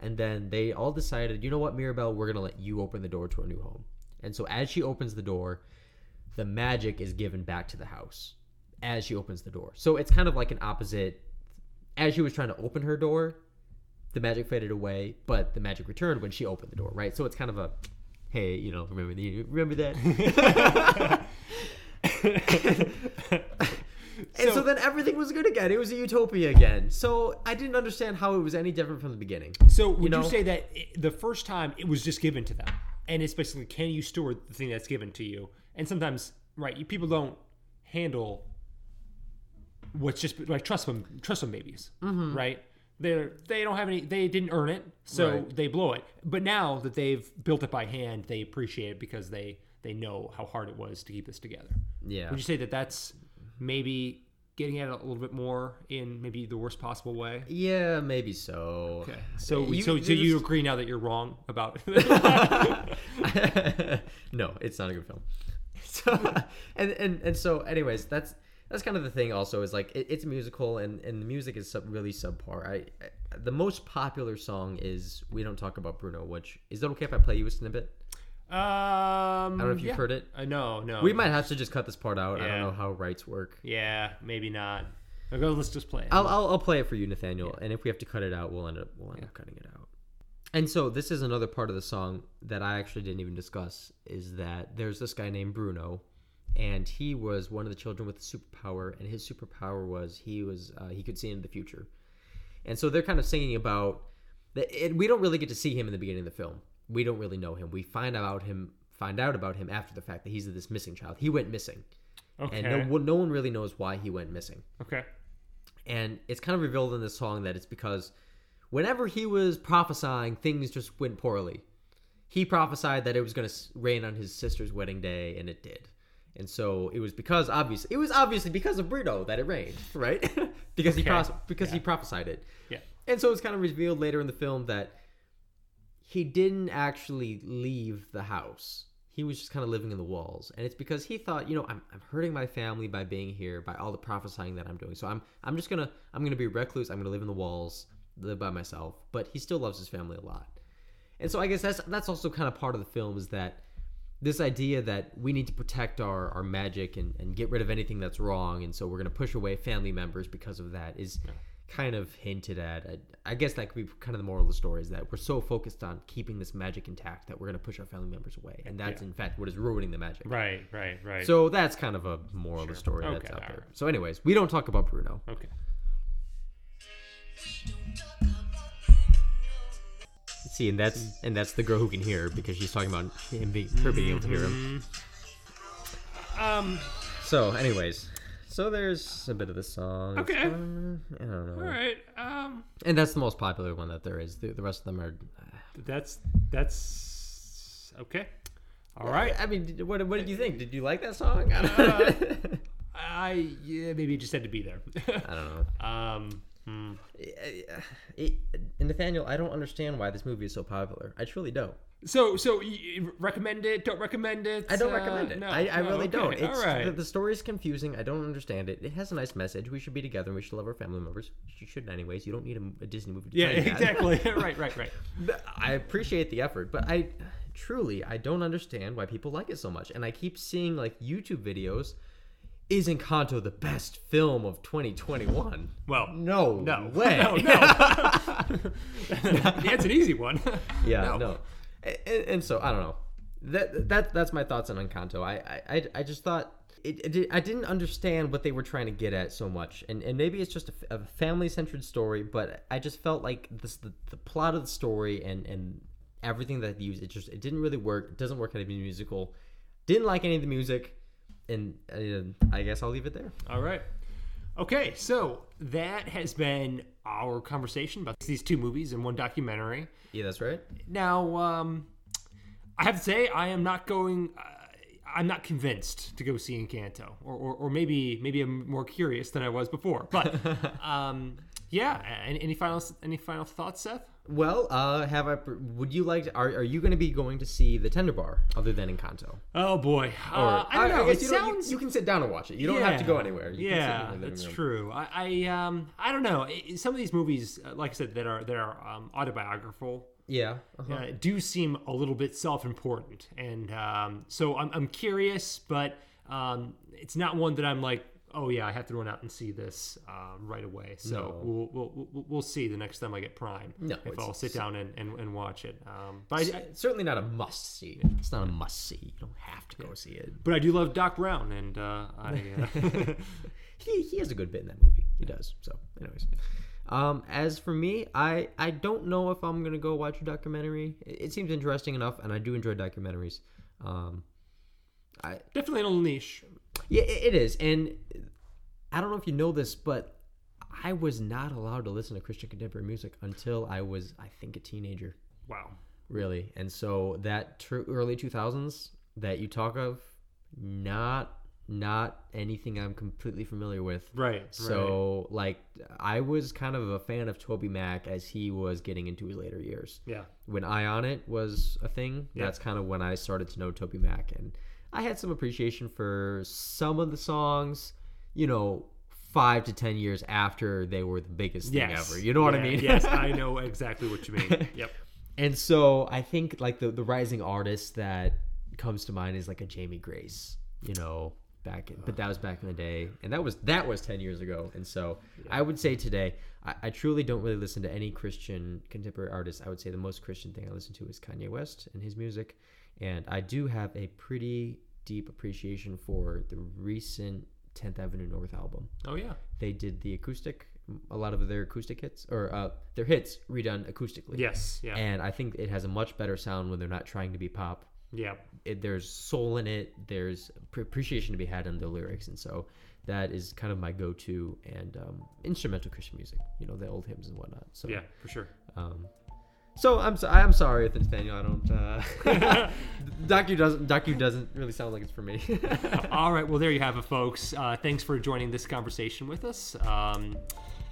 And then they all decided, you know what, Mirabel, we're gonna let you open the door to our new home. And so as she opens the door, the magic is given back to the house as she opens the door. So it's kind of like an opposite. As she was trying to open her door, the magic faded away, but the magic returned when she opened the door, right? So it's kind of a, hey, you know, remember the, remember that? and so, then everything was good again. It was a utopia again. So I didn't understand how it was any different from the beginning. So would you, know? say that it, the first time it was just given to them, and it's basically can you store the thing that's given to you? And sometimes, right, you, people don't handle what's just like trust them, trust them babies, mm-hmm. right? They're they don't have any, they didn't earn it, so Right. they blow it. But now that they've built it by hand, they appreciate it because they they know how hard it was to keep this together. Yeah. Would you say that that's maybe getting at it a little bit more in maybe the worst possible way? Yeah, maybe so. Okay. So, You- so, so you agree now that you're wrong about no, it's not a good film. So, and, and and so, anyways, that's that's kind of the thing. Also, is like it, it's a musical, and and the music is sub, really subpar. I, I the most popular song is "We Don't Talk About Bruno," which is that okay if I play you a snippet? Um, I don't know if you've yeah. heard it. Uh, no, no. We might have to just cut this part out. I don't know how rights work. Yeah, maybe not. Okay, let's just play it. I'll, I'll, I'll play it for you, Nathaniel. And if we have to cut it out, we'll end up we'll end up cutting it out. And so this is another part of the song that I actually didn't even discuss is that there's this guy named Bruno, and he was one of the children with a superpower, and his superpower was he was uh, he could see into the future, and so they're kind of singing about that. It, we don't really get to see him in the beginning of the film. We don't really know him. We find out him find out about him after the fact that he's this missing child. He went missing, okay. and no one no one really knows why he went missing okay. and it's kind of revealed in this song that it's because whenever he was prophesying things just went poorly he prophesied that it was going to rain on his sister's wedding day and it did and so it was because obviously it was obviously because of Bruno that it rained right because he Okay. pros- because he prophesied it Yeah. and so it's kind of revealed later in the film that he didn't actually leave the house. He was just kind of living in the walls. And it's because he thought, you know, I'm, I'm hurting my family by being here, by all the prophesying that I'm doing. So I'm I'm just gonna I'm gonna be a recluse, I'm gonna live in the walls, live by myself. But he still loves his family a lot. And so I guess that's that's also kind of part of the film is that this idea that we need to protect our, our magic and, and get rid of anything that's wrong and so we're going to push away family members because of that is kind of hinted at. I, I guess that could be kind of the moral of the story is that we're so focused on keeping this magic intact that we're going to push our family members away, and that's Yeah. in fact what is ruining the magic. Right, right, right. So that's kind of a moral of the Sure. story that's out there. alright. So, anyways, we don't talk about Bruno. okay. See, and that's and that's the girl who can hear because she's talking about him being, her being able to hear him. Um. So, anyways, so there's a bit of the song. Okay. I don't know. All right. Um. And that's the most popular one that there is. The, the rest of them are. That's that's okay. All right. I mean, what, what did you think? Did you like that song? I don't, I yeah maybe it just had to be there. I don't know. um. Hmm. It, and Nathaniel, I don't understand why this movie is so popular. I truly don't. So so recommend it? Don't recommend it? I don't Uh, recommend it. no, I, I no, really okay, don't. It's, all right. the, the story is confusing. I don't understand it. It has a nice message. We should be together and we should love our family members. You should, anyways. You don't need a, a Disney movie to yeah, tell you that. exactly. right, right, right. I appreciate the effort, but I truly I don't understand why people like it so much. And I keep seeing like YouTube videos. Is Encanto the best film of 2021? Well, No, no way. No, no. It's an easy one. yeah, No. no. And, and so I don't know. That that that's my thoughts on Encanto. I I, I just thought it, it I didn't understand what they were trying to get at so much, and and maybe it's just a, family centered story, but I just felt like this the, the plot of the story and and everything that they used it just it didn't really work. It doesn't work out of a musical. Didn't like any of the music, and uh, I guess I'll leave it there. All right. Okay, so that has been our conversation about these two movies and one documentary. Yeah, that's right. Now, um, I have to say, I am not going. Uh, I'm not convinced to go see Encanto, or, or, or maybe maybe I'm more curious than I was before. But um, yeah, any, any final any final thoughts, Seth? Well, uh, have I? Would you like? To, are are you going to be going to see the Tender Bar other than Encanto? Oh boy, Or, uh, I don't know. guess it you, don't- you- sounds you, can sit down and watch it. You don't have to go anywhere. You can sit in yeah, that's room. true. I, I um I don't know. Some of these movies, uh, like I said, that are that are um, autobiographical. Yeah. uh-huh. uh, do seem a little bit self-important, and um, so I'm, I'm curious, but um, it's not one that I'm like, oh yeah, I have to run out and see this uh, right away. So No. we'll, we'll we'll we'll see the next time I get Prime No, if I'll sit down and, and, and watch it. Um, but I, I, certainly not a must see. It's not a must see. You don't have to go see it. but I do love Doc Brown, and uh, I. Uh, He, he has a good bit in that movie. He does. So, anyways. Um, as for me, I I don't know if I'm gonna go watch a documentary. It, it seems interesting enough, and I do enjoy documentaries. Um, I definitely a little niche. Yeah, it is. And I don't know if you know this, but I was not allowed to listen to Christian contemporary music until I was, I think, a teenager, Wow. really. And so that tr- early 2000s that you talk of, not not anything I'm completely familiar with. Right. So, like, I was kind of a fan of Toby Mac as he was getting into his later years yeah. when on It was a thing, Yeah. that's kind of when I started to know Toby Mac. And I had some appreciation for some of the songs, you know, five to 10 years after they were the biggest thing Yes. ever. You know what I mean? yes, I know exactly what you mean. Yep. and so I think, like, the, the rising artist that comes to mind is like a Jamie Grace, you know. Back in, but that was back in the day, and that was that was ten years ago. And so I would say today, I, I truly don't really listen to any Christian contemporary artists. I would say the most Christian thing I listen to is Kanye West and his music, and I do have a pretty deep appreciation for the recent 10th Avenue North album. Oh yeah. They did the acoustic, a lot of their acoustic hits or uh, their hits redone acoustically. Yes. Yeah. And I think it has a much better sound when they're not trying to be pop yeah. it, there's soul in it. There's appreciation to be had in the lyrics, and so that is kind of my go-to and um, instrumental Christian music. You know, the old hymns and whatnot. So Yeah. For sure. Um, so I'm so, I'm sorry if it's I don't. Uh, Docu doesn't Docu doesn't really sound like it's for me. All right. Well, there you have it, folks. Uh, thanks for joining this conversation with us. Um,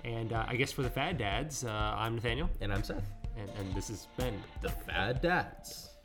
and uh, I guess for the Fad Dads, uh, I'm Nathaniel, and I'm Seth, and, and this has been the Fad Dads.